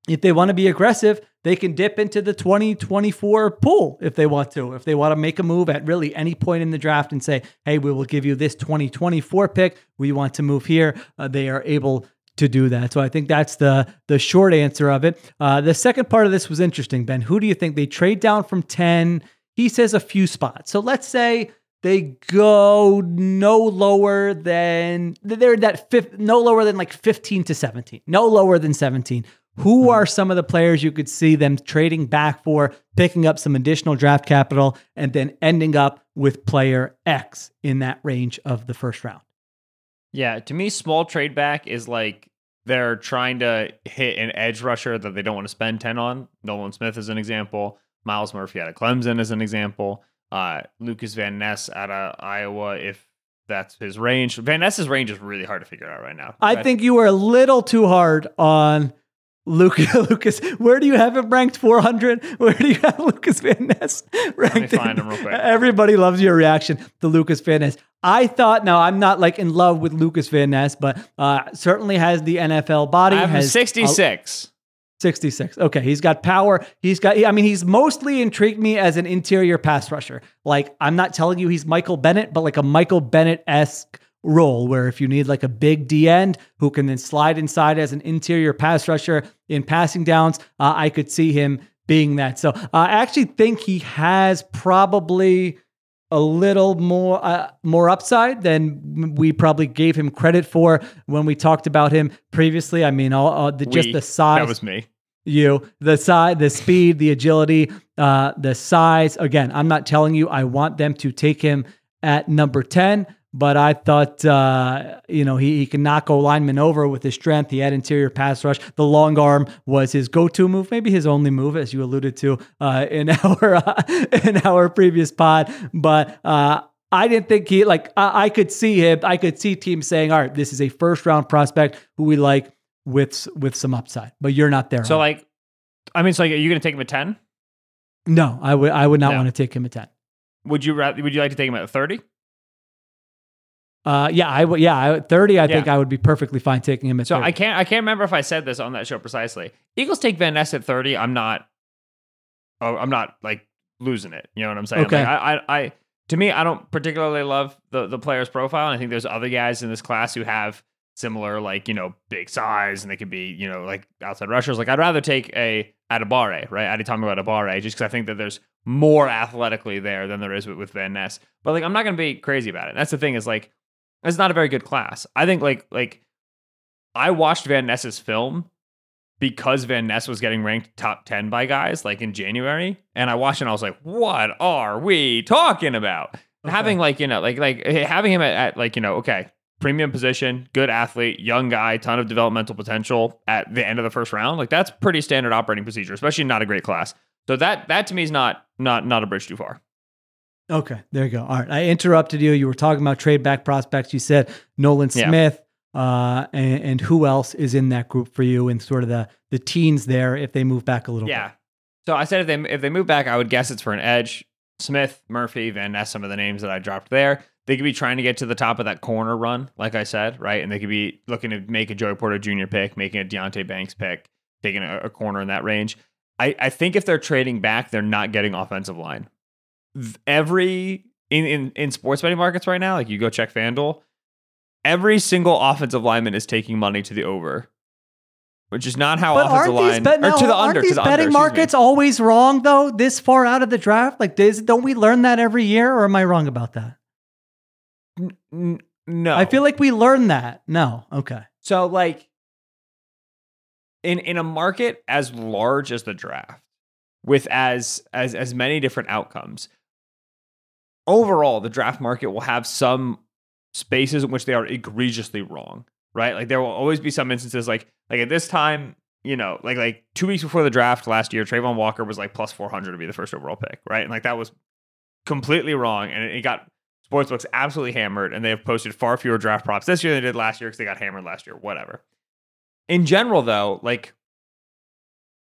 if they want to be aggressive, they can dip into the 2024 pool if they want to. If they want to make a move at really any point in the draft and say, hey, we will give you this 2024 pick, we want to move here, uh, they are able to do that. So I think that's the the short answer of it. Uh, the second part of this was interesting, Ben. Who do you think they trade down from 10? He says a few spots. So let's say they go no lower than they're that fifth, no lower than like 15 to 17, no lower than 17. Who are some of the players you could see them trading back for, picking up some additional draft capital, and then ending up with player X in that range of the first round? Yeah, to me, small trade back is like they're trying to hit an edge rusher that they don't want to spend 10 on. Nolan Smith is an example. Myles Murphy out of Clemson is an example. Uh, Lucas Van Ness out of Iowa, if that's his range. Van Ness's range is really hard to figure out right now. I think you were a little too hard on Lucas, Lucas, where do you have him ranked? 400? Where do you have Lucas Van Ness ranked? Let me find him real quick. Everybody loves your reaction to Lucas Van Ness. I thought, now I'm not like in love with Lucas Van Ness, but uh, certainly has the NFL body. I have him has 66. 66. Okay, he's got power. He's got. I mean, he's mostly intrigued me as an interior pass rusher. Like I'm not telling you he's Michael Bennett, but like a Michael Bennett esque role where if you need like a big D end who can then slide inside as an interior pass rusher in passing downs, uh, I could see him being that. So uh, I actually think he has probably a little more uh, more upside than we probably gave him credit for when we talked about him previously. I mean, all, all the, just the size That was me. you the size the speed the agility uh the size again i'm not telling you i want them to take him at number 10 but i thought uh you know he, he can knock o lineman over with his strength he had interior pass rush the long arm was his go-to move maybe his only move as you alluded to uh in our uh, in our previous pod but uh I didn't think he like I, I could see him. I could see teams saying, "All right, this is a first round prospect who we like with with some upside." But you're not there. So, it. like, I mean, so like, are you going to take him at 10? No, I would I would not No. want to take him at 10. Would you rather, would you like to take him at 30? Uh yeah, I would yeah, I, 30 I think I would be perfectly fine taking him at So 30. I can't I can't remember if I said this on that show precisely. Eagles take Van Ness at 30. I'm not oh, I'm not like losing it. You know what I'm saying? Okay. Like, I, I I to me, I don't particularly love the the player's profile. And I think there's other guys in this class who have similar like, you know, big size and they could be, you know, like outside rushers. Like I'd rather take a Adebawore, right? Aditomi Adebawore, just because I think that there's more athletically there than there is with, with Van Ness. But like I'm not gonna be crazy about it. That's the thing, is like it's not a very good class. I think like like I watched Van Ness's film because Van Ness was getting ranked top 10 by guys like in January. And I watched it and I was like, what are we talking about? Having like, you know, like like eh, having him at, at like, you know, okay, premium position, good athlete, young guy, ton of developmental potential at the end of the first round. Like that's pretty standard operating procedure, especially not a great class. So that that to me is not not not a bridge too far. Okay, there you go. All right. I interrupted you. You were talking about trade back prospects. You said Nolan Yeah. Smith uh and, and who else is in that group for you and sort of the the teens there if they move back a little Yeah. bit. So I said if they if they move back, I would guess it's for an edge. Smith, Murphy, Van Ness, some of the names that I dropped there. They could be trying to get to the top of that corner run, like I said, right? And they could be looking to make a Joey Porter Jr. pick, making a Deonte Banks pick, taking a, a corner in that range. I, I think if they're trading back, they're not getting offensive line. Every in, in in sports betting markets right now, like you go check FanDuel, every single offensive lineman is taking money to the over, which is not how But offensive line bet- or to the aren't under. these to the under, betting me. markets always wrong though? This far out of the draft, like does, don't we learn that every year, or am I wrong about that? N- no, I feel like we learn that. No, okay. so. Like in in a market as large as the draft, with as as as many different outcomes, overall, the draft market will have some spaces in which they are egregiously wrong. Right, like there will always be some instances like like at this time. You know, like like two weeks before the draft last year, Travon Walker was like plus four hundred to be the first overall pick, right? And like that was completely wrong, and it, it got sportsbooks absolutely hammered, and they have posted far fewer draft props this year than they did last year because they got hammered last year. Whatever. In general, though, like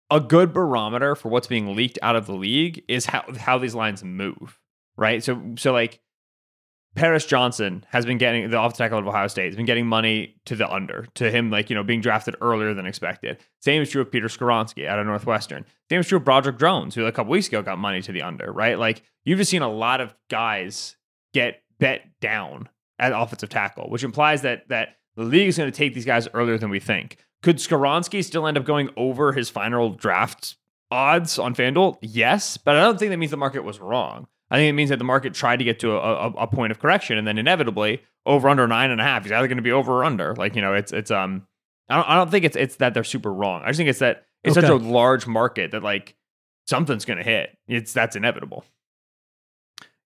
a good barometer for what's being leaked out of the league is how how these lines move, right? So so like Paris Johnson has been getting the offensive tackle of Ohio State has been getting money to the under to him like you know being drafted earlier than expected. Same is true of Peter Skoronski out of Northwestern. Same is true of Broderick Jones who a couple weeks ago got money to the under. Right, like you've just seen a lot of guys get bet down at offensive tackle, which implies that that the league is going to take these guys earlier than we think. Could Skoronski still end up going over his final draft odds on FanDuel? Yes, but I don't think that means the market was wrong. I think it means that the market tried to get to a, a, a point of correction, and then inevitably over under nine and a half. He's either going to be over or under. Like you know, it's it's um. I don't, I don't think it's it's that they're super wrong. I just think it's that it's such a large market that like something's going to hit. It's that's inevitable.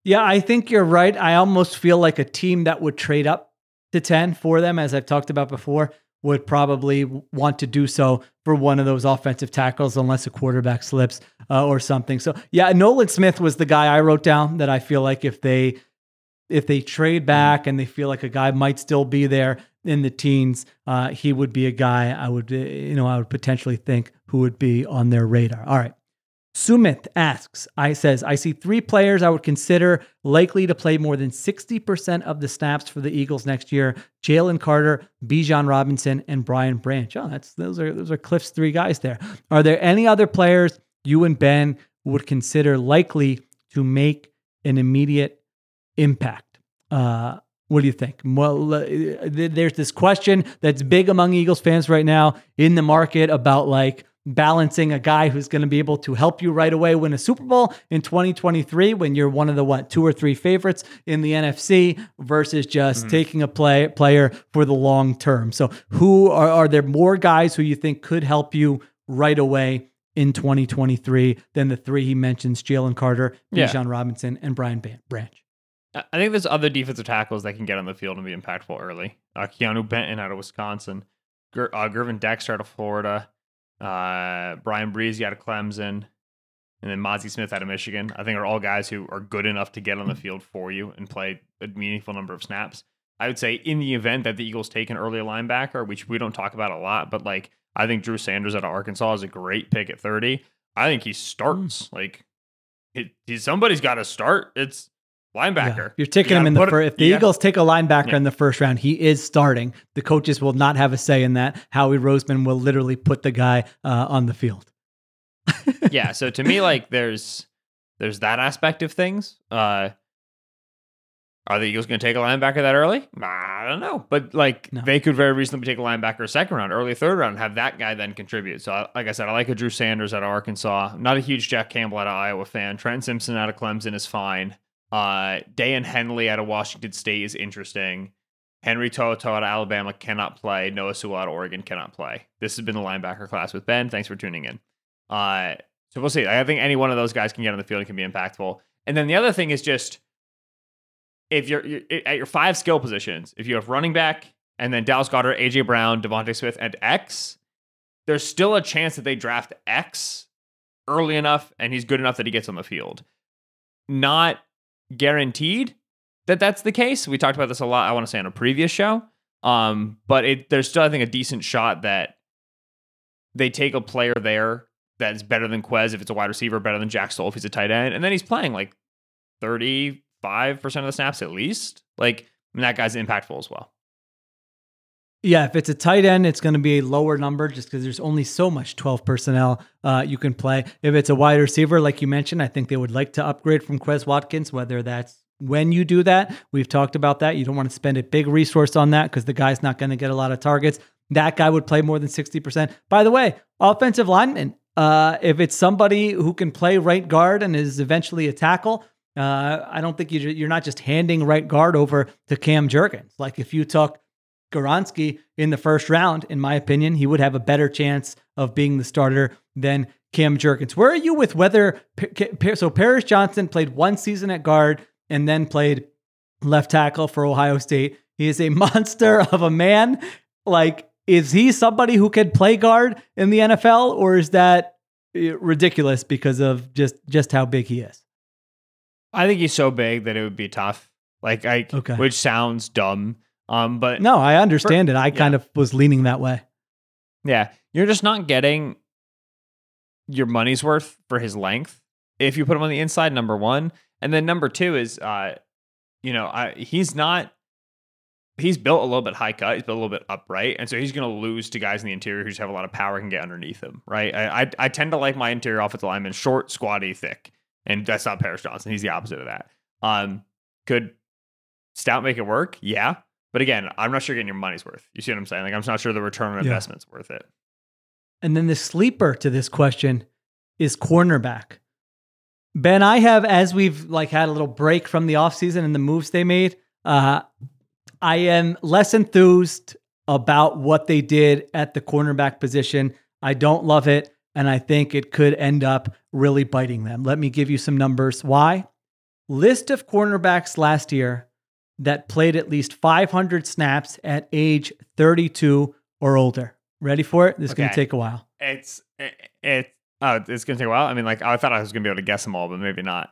Yeah, I think you're right. I almost feel like a team that would trade up to 10 for them, as I've talked about before, would probably want to do so for one of those offensive tackles, unless a quarterback slips uh, or something. So, yeah, Nolan Smith was the guy I wrote down that I feel like if they if they trade back and they feel like a guy might still be there in the teens, uh, he would be a guy I would, you know, I would potentially think who would be on their radar. All right. Sumit asks, I says, I see three players I would consider likely to play more than 60% of the snaps for the Eagles next year. Jalen Carter, Bijan Robinson, and Brian Branch. Oh, that's those are those are Cliff's three guys there. Are there any other players you and Ben would consider likely to make an immediate impact? Uh, what do you think? Well, uh, there's this question that's big among Eagles fans right now in the market about like balancing a guy who's going to be able to help you right away win a Super Bowl in 2023 when you're one of the what two or three favorites in the NFC versus just taking a play player for the long term. So, who are are there more guys who you think could help you right away in 2023 than the three he mentions: Jalen Carter, Yeah. Bijan Robinson, and Brian Ban- Branch? I I think there's other defensive tackles that can get on the field and be impactful early. Uh, Keanu Benton out of Wisconsin, Ger- uh, Gervon Dexter out of Florida, uh, Bryan Bresee out of Clemson, and then Mazi Smith out of Michigan. I think are all guys who are good enough to get on the field for you and play a meaningful number of snaps. I would say in the event that the Eagles take an early linebacker, which we don't talk about a lot, but like I think Drew Sanders out of Arkansas is a great pick at 30. I think he starts. Like it, he, somebody's got to start. It's linebacker. Yeah. You're taking You him in the first, if the gotta- Eagles take a linebacker Yeah. in the first round, he is starting. The coaches will not have a say in that. Howie Roseman will literally put the guy uh, on the field. yeah so to me like there's there's that aspect of things uh are the Eagles going to take a linebacker that early? I don't know, but like No. they could very reasonably take a linebacker second round, early third round, and have that guy then contribute. So, I- like I said, I like a Drew Sanders out of Arkansas. Not a huge Jack Campbell out of Iowa fan. Trent Simpson out of Clemson is fine. Uh, Daiyan Henley out of Washington State is interesting. Henry To'oTo'o out of Alabama cannot play. Noah Sewell out of Oregon cannot play. This has been the linebacker class with Ben. Thanks for tuning in. Uh, so we'll see. I think any one of those guys can get on the field and can be impactful. And then the other thing is just if you're, you're at your five skill positions, if you have running back and then Dallas Goedert, AJ Brown, DeVonta Smith, and X, there's still a chance that they draft X early enough and he's good enough that he gets on the field. Not guaranteed that that's the case. We talked about this a lot, I want to say, on a previous show. Um, but it, there's still, I think, a decent shot that they take a player there that's better than Quez if it's a wide receiver, better than Jack Stoll if he's a tight end, and then he's playing like 35% of the snaps at least. Like, that guy's impactful as well. Yeah, if it's a tight end, it's going to be a lower number just because there's only so much 12 personnel uh, you can play. If it's a wide receiver, like you mentioned, I think they would like to upgrade from Quez Watkins, whether that's when you do that. We've talked about that. You don't want to spend a big resource on that because the guy's not going to get a lot of targets. That guy would play more than 60%. By the way, offensive lineman, uh, if it's somebody who can play right guard and is eventually a tackle, uh, I don't think you, you're not just handing right guard over to Cam Jurgens. Like if you took Skoronski in the first round, in my opinion, he would have a better chance of being the starter than Cam Jurgens. Where are you with whether so Paris Johnson played one season at guard and then played left tackle for Ohio State? He is a monster of a man. Like, is he somebody who could play guard in the NFL, or is that uh, ridiculous because of just just how big he is? I think he's so big that it would be tough. Like, I, Okay. which sounds dumb. Um, but No, I understand it. I kind of was leaning that way. Yeah, you're just not getting your money's worth for his length if you put him on the inside. Number one, and then number two is, uh, you know, I, he's not. He's built a little bit high cut. He's built a little bit upright, and so he's going to lose to guys in the interior who just have a lot of power and can get underneath him. Right? I, I I tend to like my interior offensive linemen short, squatty, thick, and that's not Paris Johnson. He's the opposite of that. Um, could Stout make it work? Yeah, but again, I'm not sure you're getting your money's worth. You see what I'm saying? Like I'm not sure the return on Yeah. investment's worth it. And then the sleeper to this question is cornerback. Ben, I have as we've like had a little break from the offseason and the moves they made, uh, I am less enthused about what they did at the cornerback position. I don't love it, and I think it could end up really biting them. Let me give you some numbers. Why? List of cornerbacks last year that played at least 500 snaps at age 32 or older. Ready for it? This is going to take a while. It's it, it oh, it's gonna take a while. I mean, like I thought I was gonna be able to guess them all, but maybe not.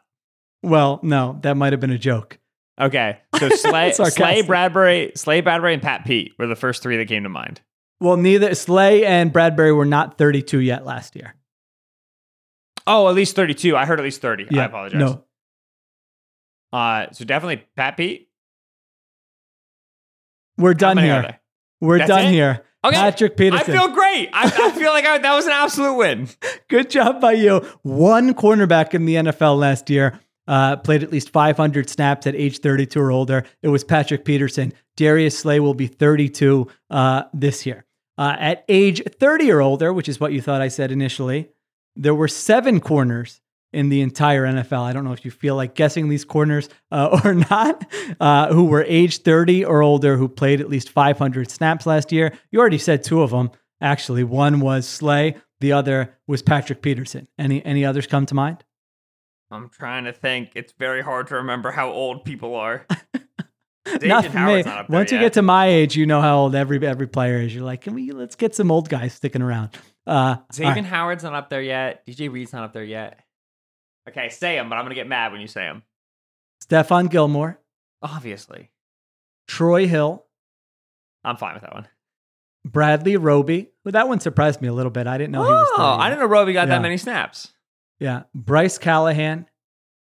Well, no, that might have been a joke. Okay, so Slay, Slay. Bradberry, Slay Bradberry, and Pat Pete were the first three that came to mind. Well, neither Slay and Bradberry were not 32 yet last year. Oh, at least thirty-two. I heard at least thirty. I apologize. No, Uh, so definitely Pat Pete. We're done here. We're That's done it? here. Okay. Patrick Peterson. I feel great. I, I feel like I, that was an absolute win. Good job by you. One cornerback in the NFL last year uh, played at least 500 snaps at age 32 or older. It was Patrick Peterson. Darius Slay will be 32 uh, this year. Uh, at age 30 or older, which is what you thought I said initially, there were seven corners in the entire NFL. I don't know if you feel like guessing these corners uh, or not, uh, who were age 30 or older, who played at least 500 snaps last year. You already said two of them. Actually, one was Slay, the other was Patrick Peterson. Any any others come to mind? I'm trying to think. It's very hard to remember how old people are. not David for me. Not Once you get to my age, you know how old every every player is. You're like, can we let's get some old guys sticking around? Uh, Xavier right. Howard's not up there yet. DJ Reed's not up there yet. Okay, say them, but I'm gonna get mad when you say them. Stephon Gilmore, Obviously, Troy Hill, I'm fine with that one. Bradley Roby. Well, that one surprised me a little bit. I didn't know he was. oh, I didn't know Roby got Yeah. that many snaps. Yeah, Bryce Callahan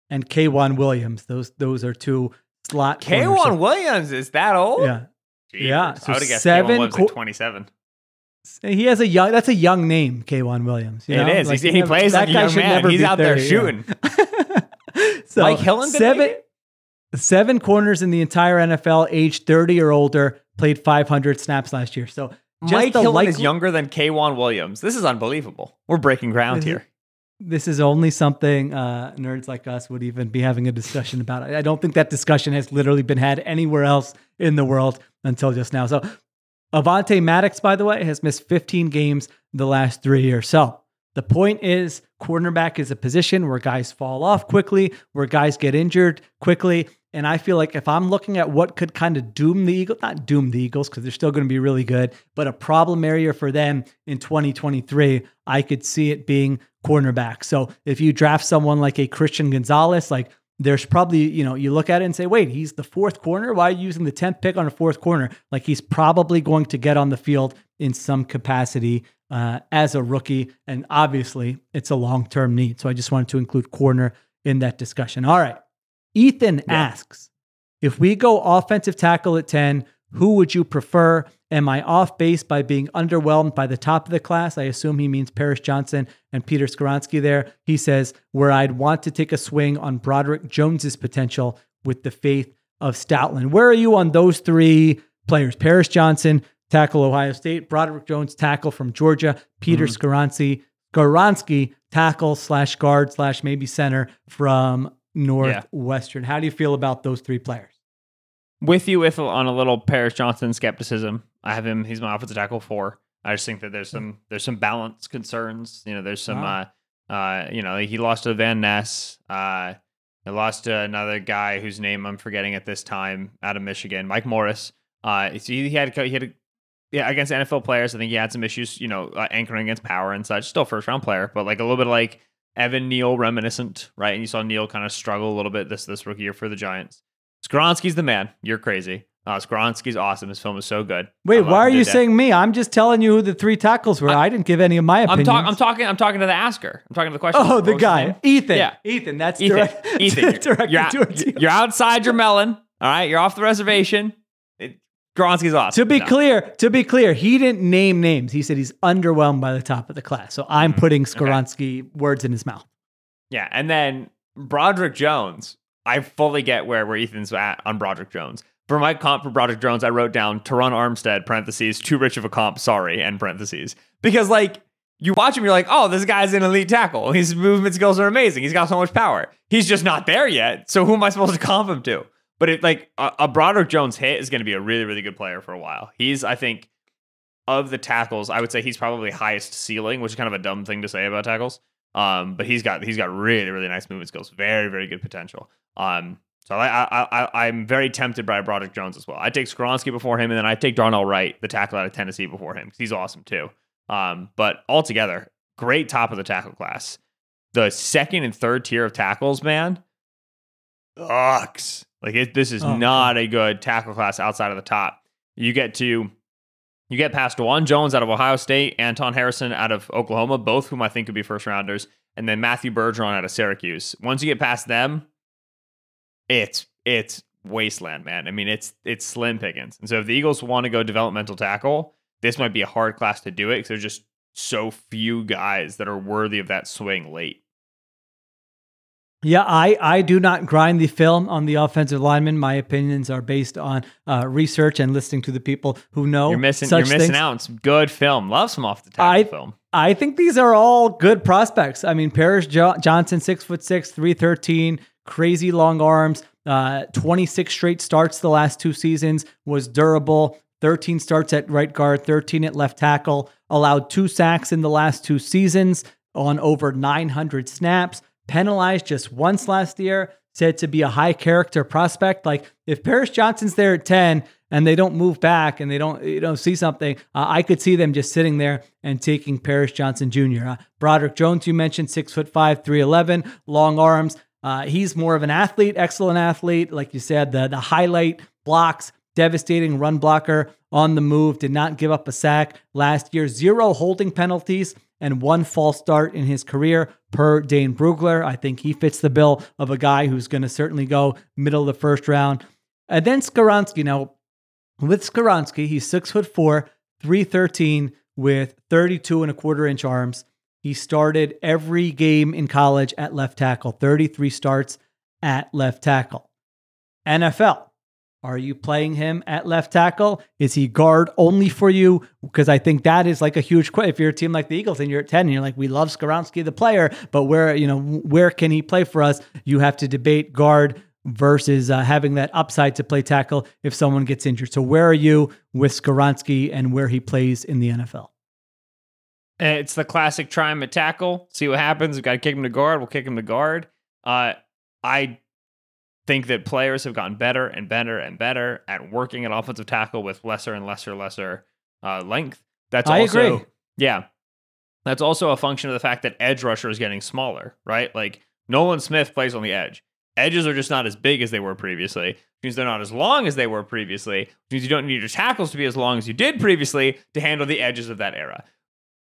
and K'Waun Williams. Those those are two slot. corners. K'Waun Williams is that old? Yeah, Yeah, Jeepers. so I would have guessed seven K'Waun Williams like qu- 27. He has a young. That's a young name, K'Waun Williams. you It know? is. Like, He's- he plays that like a guy young should man. never He's be out there 30, yeah. shooting. so Mike Hilton seven it? seven corners in the entire NFL, age 30 or older, played 500 snaps last year. So just Mike Hilton likely- is younger than K'Waun Williams. This is unbelievable. We're breaking ground here. This is only something uh, nerds like us would even be having a discussion about. I don't think that discussion has literally been had anywhere else in the world until just now. So, Avonte Maddox, by the way, has missed 15 games the last three years. So, the point is, cornerback is a position where guys fall off quickly, where guys get injured quickly. And I feel like if I'm looking at what could kind of doom the Eagles, not doom the Eagles because they're still going to be really good, but a problem area for them in 2023, I could see it being cornerback. So if you draft someone like a Christian Gonzalez, like there's probably, you know, you look at it and say, wait, he's the fourth corner. Why are you using the 10th pick on a fourth corner? Like he's probably going to get on the field in some capacity uh, as a rookie. And obviously, it's a long term need. So I just wanted to include corner in that discussion. All right. Ethan asks if we go offensive tackle at 10, who would you prefer? Am I off base by being underwhelmed by the top of the class? I assume he means Paris Johnson and Peter Skoronski there. He says, where I'd want to take a swing on Broderick Jones's potential with the faith of Stoutland. Where are you on those three players? Paris Johnson, tackle Ohio State, Broderick Jones, tackle from Georgia, Peter mm-hmm. Skoronski, Skoronski, tackle slash guard slash maybe center from Northwestern. How do you feel about those three players? With you with on a little Paris Johnson skepticism. I have him. He's my offensive tackle four. I just think that there's some there's some balance concerns. You know, there's some Wow. uh uh you know he lost to Van Ness. Uh, he lost to another guy whose name I'm forgetting at this time out of Michigan, Mike Morris. Uh, so he had he had a, yeah against NFL players. I think he had some issues. You know, uh, anchoring against power and such. Still first round player, but like a little bit like Evan Neal reminiscent, right? And you saw Neal kind of struggle a little bit this this rookie year for the Giants. Skoronski's the man. You're crazy. Uh, Skoronski's awesome. His film is so good. Wait, I love why are you death. saying me? I'm just telling you who the three tackles were. I, didn't give any of my I'm, opinions. talk- I'm talking. I'm talking to the asker. I'm talking to the question. Oh, the guy, Ethan. Yeah. Ethan. That's Ethan. direct, Ethan, you're, you're, towards you. you're outside your melon. All right, you're off the reservation. It, Skoronski's awesome. To be No. clear, to be clear, he didn't name names. He said he's underwhelmed by the top of the class. So I'm Mm-hmm. putting Skoronski words in his mouth. Yeah, and then Broderick Jones. I fully get where where Ethan's at on Broderick Jones. For my comp for Broderick Jones, I wrote down Terron Armstead parentheses too rich of a comp. Sorry, end parentheses because like you watch him, you're like, oh, this guy's an elite tackle. His movement skills are amazing. He's got so much power. He's just not there yet. So who am I supposed to comp him to? But it like a, a Broderick Jones hit is going to be a really, really good player for a while. He's, I think, of the tackles, I would say he's probably highest ceiling, which is kind of a dumb thing to say about tackles. Um, but he's got he's got really, really nice movement skills, very, very good potential. Um, so I, I, I, I'm very tempted by Broderick Jones as well. I take Skoronski before him, and then I take Darnell Wright, the tackle out of Tennessee, before him because he's awesome too. Um, but altogether, great top of the tackle class. The second and third tier of tackles, man, sucks. Like it, this is Oh, not a good tackle class outside of the top. You get to you get past Dawand Jones out of Ohio State, Anton Harrison out of Oklahoma, both whom I think could be first rounders, and then Matthew Bergeron out of Syracuse. Once you get past them, it's it's wasteland, man. I mean, it's it's slim pickings. And so if the Eagles want to go developmental tackle, this might be a hard class to do it because there's just so few guys that are worthy of that swing late. Yeah, I, I do not grind the film on the offensive lineman. My opinions are based on uh, research and listening to the people who know. You're missing you're missing things. out on some good film. Love some off the tackle I- film. I think these are all good prospects. I mean, Paris jo- Johnson, six foot six, three thirteen, crazy long arms, uh, twenty six straight starts the last two seasons, was durable. Thirteen starts at right guard, thirteen at left tackle. Allowed two sacks in the last two seasons on over nine hundred snaps. Penalized just once last year. Said to be a high character prospect. Like if Paris Johnson's there at ten and they don't move back and they don't you know see something, uh, I could see them just sitting there and taking Paris Johnson Jr. Uh, Broderick Jones, you mentioned six foot five, three eleven, long arms. Uh, he's more of an athlete, excellent athlete, like you said. The the highlight blocks, devastating run blocker on the move. Did not give up a sack last year. Zero holding penalties and one false start in his career per Dane Brugler. I think he fits the bill of a guy who's going to certainly go middle of the first round. And then Skoronski. Now, with Skoronski, he's six foot four, 313 with 32 and a quarter inch arms. He started every game in college at left tackle, 33 starts at left tackle. NFL. Are you playing him at left tackle? Is he guard only for you? Because I think that is like a huge question. If you're a team like the Eagles and you're at 10 and you're like, we love Skoronski, the player, but where, you know, where can he play for us? You have to debate guard versus uh, having that upside to play tackle if someone gets injured. So where are you with Skoronski and where he plays in the NFL? It's the classic try him at tackle, see what happens. We've got to kick him to guard. We'll kick him to guard. Uh, I think that players have gotten better and better and better at working at offensive tackle with lesser and lesser, lesser uh, length. That's I also, agree. yeah, that's also a function of the fact that edge rusher is getting smaller, right? Like Nolan Smith plays on the edge. Edges are just not as big as they were previously, which means they're not as long as they were previously, which means you don't need your tackles to be as long as you did previously to handle the edges of that era.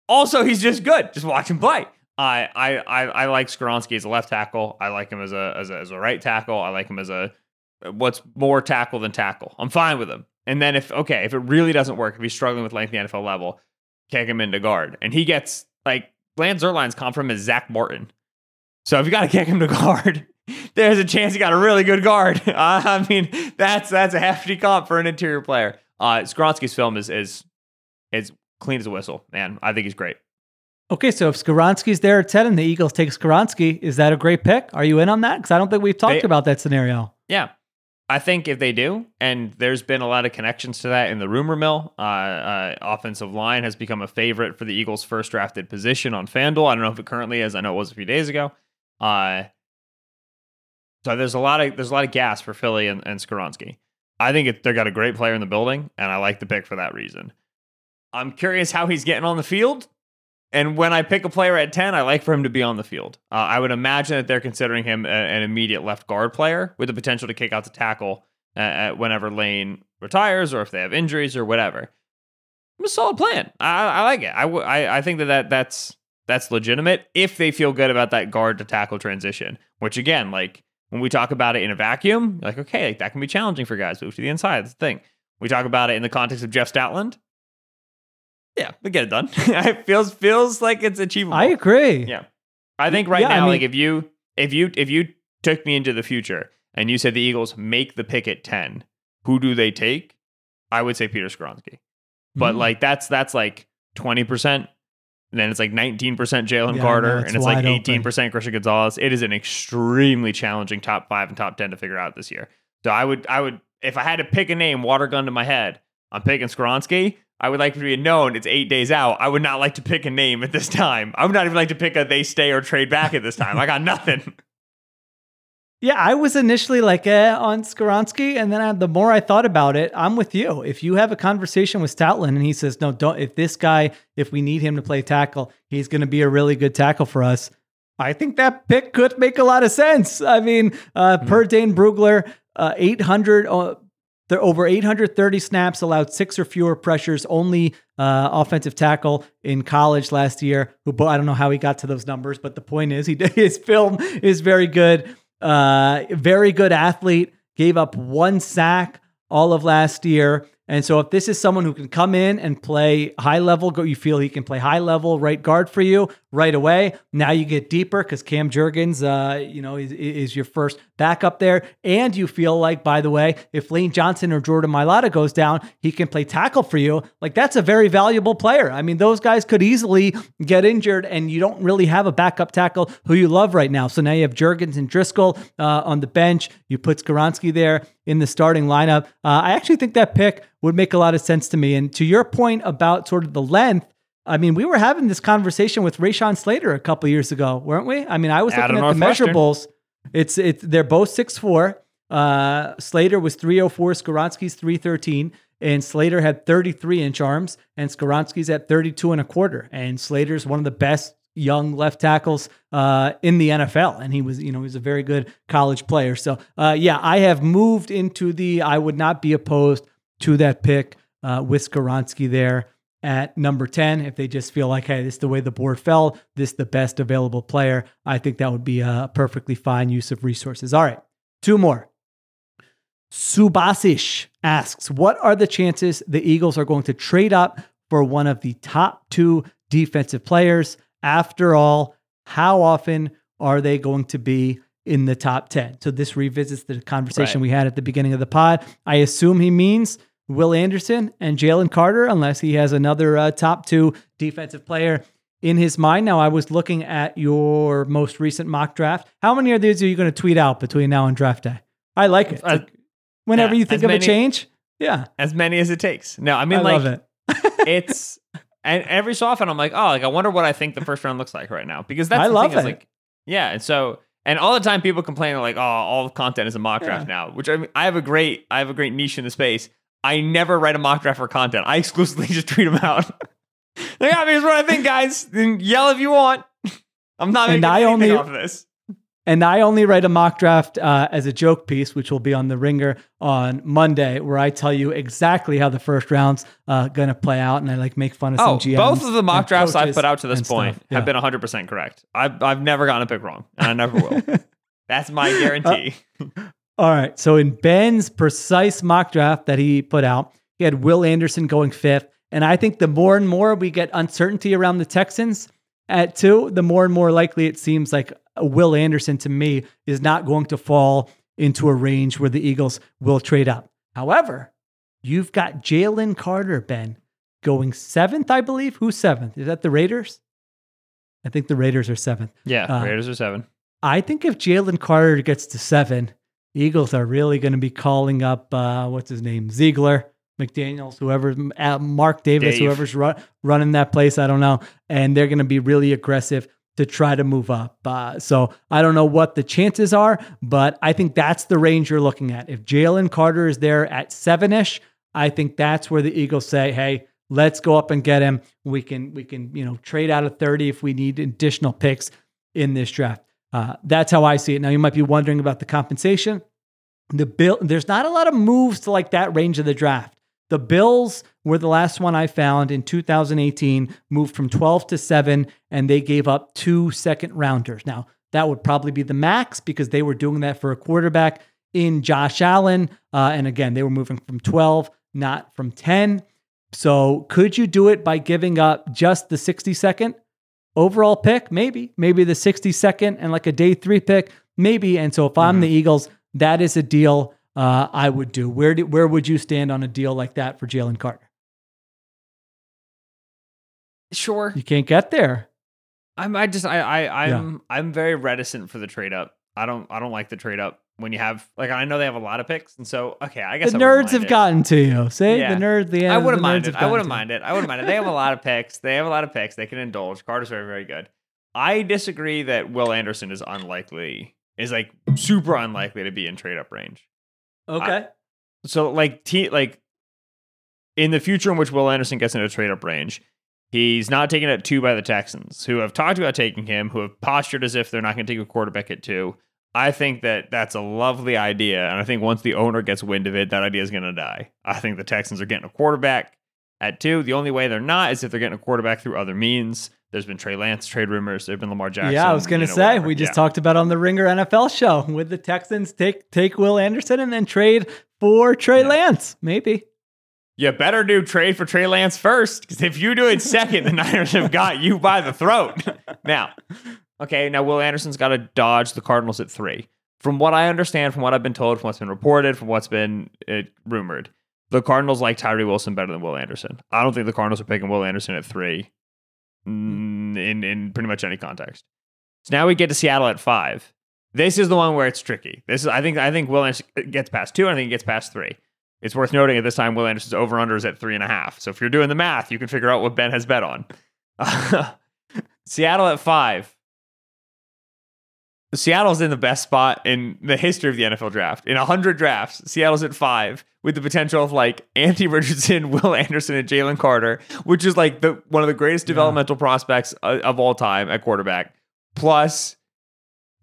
Also, he's just good. Just watch him play. I I I, like Skoronski as a left tackle. I like him as a, as a as a right tackle. I like him as a what's more tackle than tackle. I'm fine with him. And then if okay, if it really doesn't work, if he's struggling with length the NFL level, kick him into guard. And he gets like Lance Zierlein's come from is Zack Martin. So if you got to kick him to guard, there's a chance you got a really good guard. I mean, that's that's a hefty comp for an interior player. Uh, Skoronski's film is is is clean as a whistle, man. I think he's great. Okay, so if Skoronski's there at 10 and the Eagles take Skoronski, is that a great pick? Are you in on that? Because I don't think we've talked They- about that scenario. Yeah. I think if they do, and there's been a lot of connections to that in the rumor mill, uh, uh, offensive line has become a favorite for the Eagles' first drafted position on FanDuel. I don't know if it currently is. I know it was a few days ago. Uh, so there's a lot of there's a lot of gas for Philly and, and Skoronski. I think it, they got a great player in the building, and I like the pick for that reason. I'm curious how he's getting on the field. And when I pick a player at 10, I like for him to be on the field. Uh, I would imagine that they're considering him a, an immediate left guard player with the potential to kick out to tackle uh, uh, whenever Lane retires or if they have injuries or whatever. It's a solid plan. I, I like it. I, w- I, I think that, that that's that's legitimate if they feel good about that guard to tackle transition. Which again, like when we talk about it in a vacuum, like okay, like, that can be challenging for guys. Move to the inside. That's the thing. We talk about it in the context of Jeff Stoutland. Yeah, we get it done. it feels feels like it's achievable. I agree. Yeah. I think right Yeah, I now, mean- like if you if you if you took me into the future and you said the Eagles make the pick at ten, who do they take? I would say Peter Skoronski. But Mm. like that's that's like twenty percent. and then it's like 19% Jalen Yeah, I Carter, know, and it's it's like 18% Christian Gonzalez. It is an extremely challenging top five and top 10 to figure out this year. So I would, I would, if I had to pick a name, water gun to my head, I'm picking Skoronski. I would like to be known it's eight days out. I would not like to pick a name at this time. I would not even like to pick a they stay or trade back at this time. I got nothing. Yeah, I was initially like eh, on Skoronski, and then I, the more I thought about it, I'm with you. If you have a conversation with Stoutland and he says, "No, don't," if this guy, if we need him to play tackle, he's going to be a really good tackle for us. I think that pick could make a lot of sense. I mean, uh, per Dane Brugler, uh, 800, uh, they're over 830 snaps, allowed six or fewer pressures, only uh, offensive tackle in college last year. Who I don't know how he got to those numbers, but the point is, he his film is very good. Uh, very good athlete. Gave up one sack all of last year. And so, if this is someone who can come in and play high level, you feel he can play high level right guard for you right away. Now you get deeper because Cam Jurgens, uh, you know, is, is your first backup there, and you feel like, by the way, if Lane Johnson or Jordan Mailata goes down, he can play tackle for you. Like that's a very valuable player. I mean, those guys could easily get injured, and you don't really have a backup tackle who you love right now. So now you have Jurgens and Driscoll uh, on the bench. You put Skoronski there in the starting lineup. Uh, I actually think that pick would make a lot of sense to me. And to your point about sort of the length, I mean, we were having this conversation with Rashawn Slater a couple years ago, weren't we? I mean, I was looking at the measurables. It's it's they're both six four. Uh, Slater was 304, Skoronski's 313, and Slater had 33 inch arms, and Skoronski's at 32 and a quarter. And Slater's one of the best young left tackles uh, in the NFL, and he was, you know, he was a very good college player. So, uh, yeah, I have moved into the. I would not be opposed to that pick uh, with Skoronski there at number 10. If they just feel like, hey, this is the way the board fell, this is the best available player, I think that would be a perfectly fine use of resources. All right, two more. Subasish asks, what are the chances the Eagles are going to trade up for one of the top two defensive players? After all, how often are they going to be in the top 10? So this revisits the conversation Right. we had at the beginning of the pod. I assume he means Will Anderson and Jalen Carter, unless he has another uh, top two defensive player in his mind. Now, I was looking at your most recent mock draft. How many of these are you going to tweet out between now and draft day? I like it. Uh, Whenever yeah, you think of a change, yeah, As many as it takes. No, I I, mean, like, love it. it's and every so often I'm like, oh, like I wonder what I think the first round looks like right now because that's I the love thing it. like, yeah, and so and all the time people complain like, oh, all the content is a mock draft now, which I mean, I have a great I have a great niche in the space. I never write a mock draft for content. I exclusively just tweet them out. like, yeah, here's what I think, guys. Then yell if you want. I'm not And making I only- off of this. And I only write a mock draft uh, as a joke piece, which will be on the Ringer on Monday, where I tell you exactly how the first round's uh, going to play out, and I like make fun of Oh, some GMs. both of the mock drafts I've put out to this point. Yeah. have been 100% correct. I've, I've never gotten a pick wrong, and I never will. That's my guarantee. All right. So in Ben's precise mock draft that he put out, he had Will Anderson going fifth. And I think the more and more we get uncertainty around the Texans at two, the more and more likely it seems like Will Anderson to me is not going to fall into a range where the Eagles will trade up. However, you've got Jalen Carter, Ben, going seventh, I believe. Who's seventh? Is that the Raiders? I think the Raiders are seventh. yeah, Uh, Raiders are seven. I think if Jalen Carter gets to seven, Eagles are really going to be calling up uh, what's his name, Ziegler, McDaniels, whoever, uh, Mark Davis, Dave. whoever's run, running that place. I don't know, and they're going to be really aggressive to try to move up. Uh, so I don't know what the chances are, but I think that's the range you're looking at. If Jalen Carter is there at seven ish, I think that's where the Eagles say, "Hey, let's go up and get him. We can we can you know trade out of thirty if we need additional picks in this draft." Uh, that's how I see it. Now you might be wondering about the compensation. The bill, there's not a lot of moves to like that range of the draft. The Bills were the last one I found in 2018, moved from 12 to 7, and they gave up two second rounders. Now, that would probably be the max because they were doing that for a quarterback in Josh Allen. Uh, and again, they were moving from 12, not from 10. So, could you do it by giving up just the 60 second overall pick? Maybe. Maybe the 62nd and like a day three pick? Maybe. And so, if I'm the Eagles, that is a deal uh, I would do. Where do, where would you stand on a deal like that for Jalen Carter? Sure. You can't get there. I'm I just I I I'm I'm very reticent for the trade up. I don't I don't like the trade up when you have like I know they have a lot of picks, and so okay, I guess The I nerds have it. gotten to you. Say Yeah. the nerds. The I wouldn't mind it. I wouldn't mind it. I wouldn't mind it. They have a lot of picks. They have a lot of picks. They can indulge. Carter's very very good. I disagree that Will Anderson is unlikely. Is like super unlikely to be in trade up range. Okay. So like t like in the future in which Will Anderson gets into trade up range, he's not taken at two by the Texans, who have talked about taking him, who have postured as if they're not going to take a quarterback at two. I think that that's a lovely idea, and I think once the owner gets wind of it, that idea is going to die. I think the Texans are getting a quarterback at two. The only way they're not is if they're getting a quarterback through other means. There's been Trey Lance trade rumors. There've been Lamar Jackson. yeah, I was gonna you know, say whatever. we just Yeah. talked about on the Ringer NFL show with the Texans take take Will Anderson and then trade for Trey Yeah. Lance. Maybe. You better do trade for Trey Lance first, because if you do it second, the Niners have got you by the throat. now, okay, now Will Anderson's got to dodge the Cardinals at three. From what I understand, from what I've been told, from what's been reported, from what's been uh, rumored, the Cardinals like Tyree Wilson better than Will Anderson. I don't think the Cardinals are picking Will Anderson at three in in pretty much any context. So now we get to Seattle at five. This is the one where it's tricky. This is I think I think Will Anderson uh, gets past two. and I think he gets past three. It's worth noting at this time Will Anderson's over under is at three and a half. So if you're doing the math, you can figure out what Ben has bet on. Seattle at five. Seattle's in the best spot in the history of the NFL draft. In 100 drafts, Seattle's at five with the potential of like Anthony Richardson, Will Anderson, and Jalen Carter, which is like the one of the greatest developmental prospects uh, of all time at quarterback. Plus,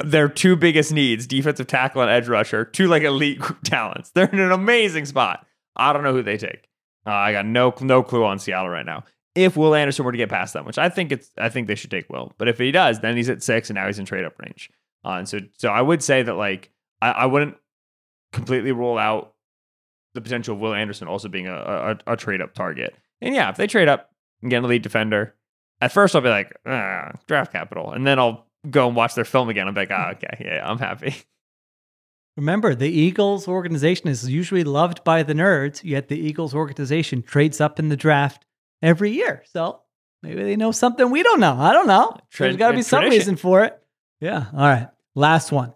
their two biggest needs, defensive tackle and edge rusher, two like elite talents. They're in an amazing spot. I don't know who they take. Uh, I got no no clue on Seattle right now. If Will Anderson were to get past them, which I think it's, I think they should take Will. But if he does, then he's at six, and now he's in trade up range. Uh, and so, so I would say that like I, I wouldn't completely rule out the potential of Will Anderson also being a, a, a trade up target. And yeah, if they trade up and get an elite defender, at first I'll be like, ah, draft capital, and then I'll go and watch their film again. I'm like, ah, okay, yeah, I'm happy. Remember, the Eagles organization is usually loved by the nerds, yet the Eagles organization trades up in the draft every year. So maybe they know something we don't know. I don't know. Tra- There's got to be uh, some tradition. reason for it. Yeah. All right. Last one.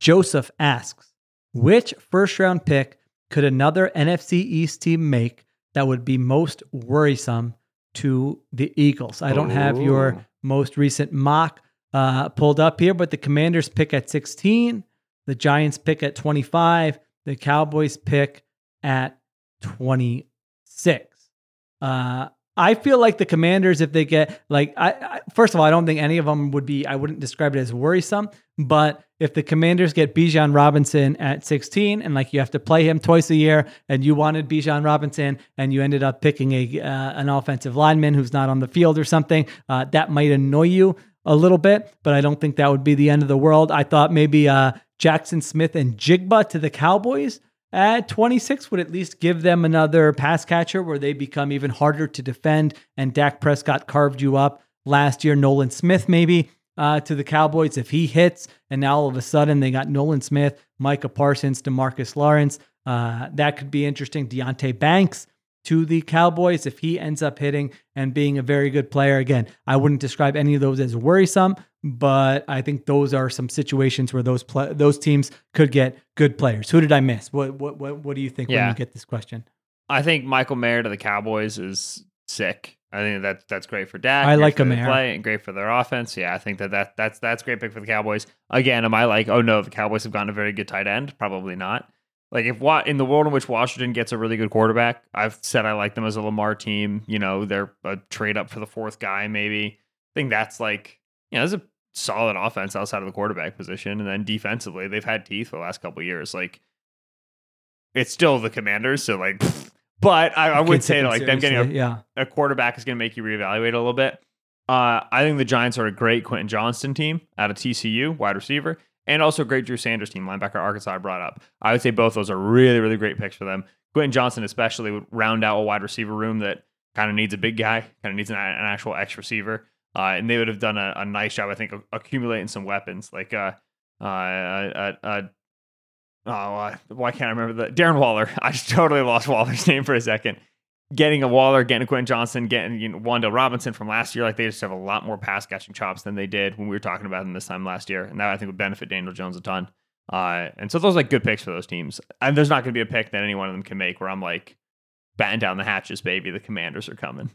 Joseph asks Which first round pick could another NFC East team make that would be most worrisome to the Eagles? I don't have your most recent mock uh, pulled up here, but the Commanders pick at 16, the Giants pick at 25, the Cowboys pick at 26. Uh, I feel like the Commanders, if they get like, I, I first of all, I don't think any of them would be. I wouldn't describe it as worrisome. But if the Commanders get Bijan Robinson at 16, and like you have to play him twice a year, and you wanted Bijan Robinson, and you ended up picking a uh, an offensive lineman who's not on the field or something, uh, that might annoy you a little bit. But I don't think that would be the end of the world. I thought maybe uh, Jaxon Smith-Njigba to the Cowboys at 26 would at least give them another pass catcher where they become even harder to defend. And Dak Prescott carved you up last year. Nolan Smith, maybe uh, to the Cowboys if he hits. And now all of a sudden they got Nolan Smith, Micah Parsons, DeMarcus Lawrence. Uh, that could be interesting. Deonte Banks to the Cowboys if he ends up hitting and being a very good player. Again, I wouldn't describe any of those as worrisome, but I think those are some situations where those pla those teams could get good players. Who did I miss? What what what, what do you think when you get this question? I think Michael Mayer to the Cowboys is sick. I think that that's great for Dak. I like a Mayer. play and great for their offense. Yeah, I think that, that that's that's great pick for the Cowboys. Again, am I like, oh no, the Cowboys have gotten a very good tight end? Probably not. Like if what in the world in which Washington gets a really good quarterback, I've said I like them as a Lamar team. You know, they're a trade up for the fourth guy, maybe. I think that's like, you know, there's a solid offense outside of the quarterback position, and then defensively, they've had teeth for the last couple of years. Like, it's still the Commanders, so like, but I, I would say like them getting a yeah. a quarterback is going to make you reevaluate a little bit. Uh, I think the Giants are a great Quentin Johnston team out of TCU, wide receiver, and also great Drew Sanders team, linebacker Arkansas I brought up. I would say both those are really, really great picks for them. Quentin Johnston, especially, would round out a wide receiver room that kind of needs a big guy, kind of needs an, an actual X receiver. Uh, and they would have done a, a nice job, I think, of accumulating some weapons. Like, uh, uh, uh, uh, oh, uh, why can't I remember the Darren Waller? I just totally lost Waller's name for a second. Getting a Waller, getting a Quentin Johnston, getting you know, Wan'Dale Robinson from last year, like they just have a lot more pass catching chops than they did when we were talking about them this time last year. And that I think would benefit Daniel Jones a ton. Uh, and so those are like good picks for those teams. And there's not going to be a pick that any one of them can make where I'm like, batten down the hatches, baby. The commanders are coming.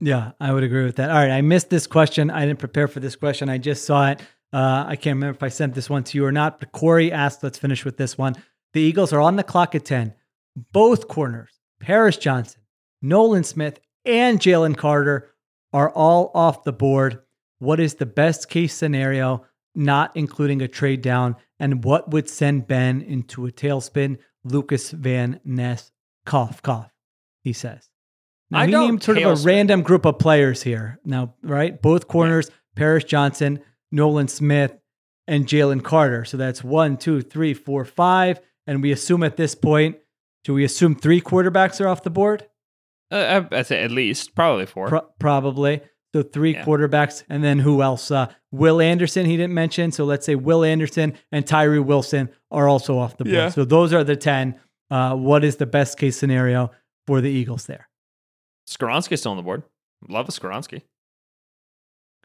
Yeah, I would agree with that. All right, I missed this question. I didn't prepare for this question. I just saw it. Uh, I can't remember if I sent this one to you or not, but Corey asked, let's finish with this one. The Eagles are on the clock at 10. Both corners, Paris Johnson, Nolan Smith, and Jalen Carter are all off the board. What is the best case scenario, not including a trade down? And what would send Ben into a tailspin? Lukas Van Ness, cough, cough, he says. Now, I he named sort of a random group of players here. Now, right? Both corners, Paris Johnson, Nolan Smith, and Jalen Carter. So that's one, two, three, four, five. And we assume at this point, do we assume three quarterbacks are off the board? Uh, I- I'd say at least, probably four. Pro- probably. So three Yeah. quarterbacks, and then who else? Uh, Will Anderson, he didn't mention. So let's say Will Anderson and Tyree Wilson are also off the board. Yeah. So those are the 10. Uh, what is the best case scenario for the Eagles there? Skoronski's still on the board. Love a Skoronski.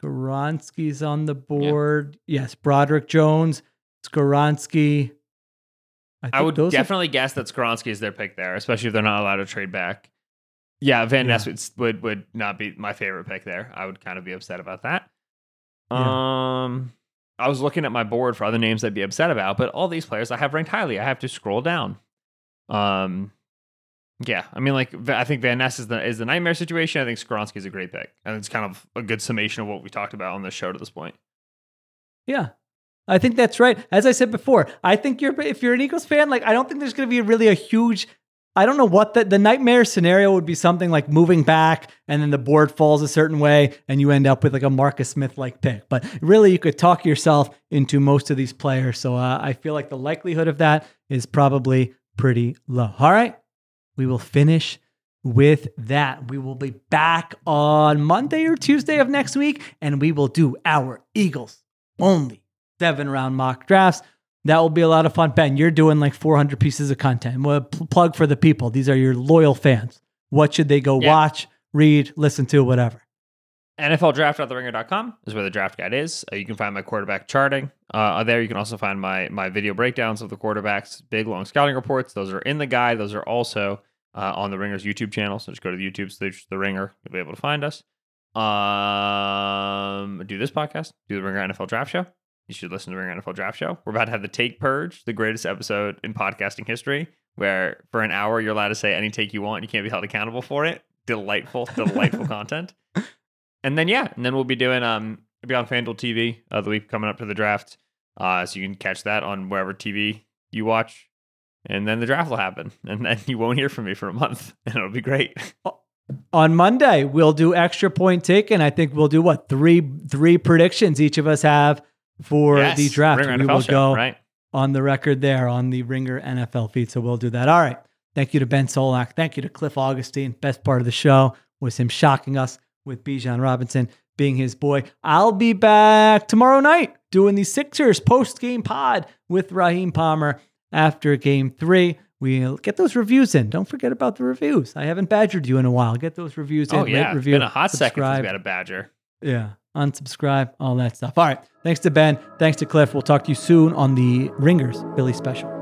Skoronski's on the board. Yes, Broderick Jones, Skoronski. I think would those are- definitely guess that Skoronski is their pick there, especially if they're not allowed to trade back. Yeah, Van Yeah. Ness would, would would not be my favorite pick there. I would kind of be upset about that. Yeah. Um, I was looking at my board for other names I'd be upset about, but all these players I have ranked highly. I have to scroll down. Um, yeah, I mean, like I think Van Ness is the is the nightmare situation. I think Skoronski is a great pick, and it's kind of a good summation of what we talked about on this show to this point. Yeah. I think that's right. As I said before, I think you're if you're an Eagles fan, like I don't think there's going to be really a huge I don't know what the the nightmare scenario would be something like moving back and then the board falls a certain way and you end up with like a Marcus Smith like pick. But really you could talk yourself into most of these players. So uh, I feel like the likelihood of that is probably pretty low. All right. We will finish with that. We will be back on Monday or Tuesday of next week and we will do our Eagles only seven round mock drafts. That will be a lot of fun. Ben, you're doing like 400 pieces of content. Well, pl- plug for the people. These are your loyal fans. What should they go Yeah. watch, read, listen to, whatever? NFL draft at NFLDraft.theringer.com is where the draft guide is. Uh, you can find my quarterback charting. Uh, there you can also find my my video breakdowns of the quarterbacks, big long scouting reports. Those are in the guide. Those are also uh, on the Ringer's YouTube channel. So just go to the YouTube, search the Ringer. You'll be able to find us. Um, do this podcast, do the Ringer NFL Draft Show. You should listen to the Ringer NFL Draft Show. We're about to have the Take Purge, the greatest episode in podcasting history, where for an hour you're allowed to say any take you want. You can't be held accountable for it. Delightful, delightful content. And then yeah, and then we'll be doing um be on FanDuel TV uh, the week coming up to the draft. Uh, so you can catch that on wherever TV you watch. And then the draft will happen, and then you won't hear from me for a month, and it'll be great. On Monday, we'll do extra point taken. I think we'll do what three three predictions each of us have for Yes, the draft. Ringer we NFL will show, go right. on the record there on the Ringer NFL feed. So we'll do that. All right. Thank you to Ben Solak. Thank you to Cliff Augustin. Best part of the show was him shocking us with Bijan Robinson being his boy. I'll be back tomorrow night doing the Sixers post game pod with Raheem Palmer after game three. We'll get those reviews in. Don't forget about the reviews. I haven't badgered you in a while. Get those reviews oh, in. Oh Rate, yeah, it's review, been a hot second since subscribe. we had a Badger. Yeah. Unsubscribe, all that stuff. All right. Thanks to Ben. Thanks to Cliff. We'll talk to you soon on the Ringers Philly special.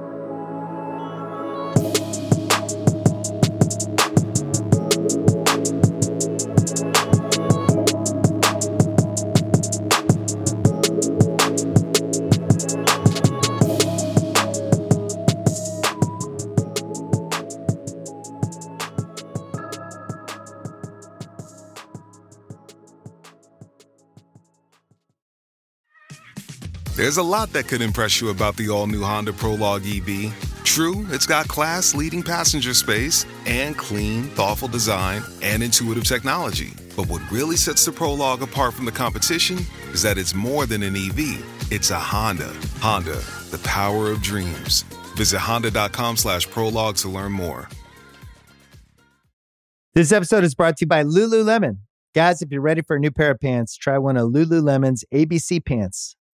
There's a lot that could impress you about the all new Honda Prologue EV. True, it's got class leading passenger space and clean, thoughtful design and intuitive technology. But what really sets the Prologue apart from the competition is that it's more than an EV, it's a Honda. Honda, the power of dreams. Visit honda.com slash prologue to learn more. This episode is brought to you by Lululemon. Guys, if you're ready for a new pair of pants, try one of Lululemon's ABC pants.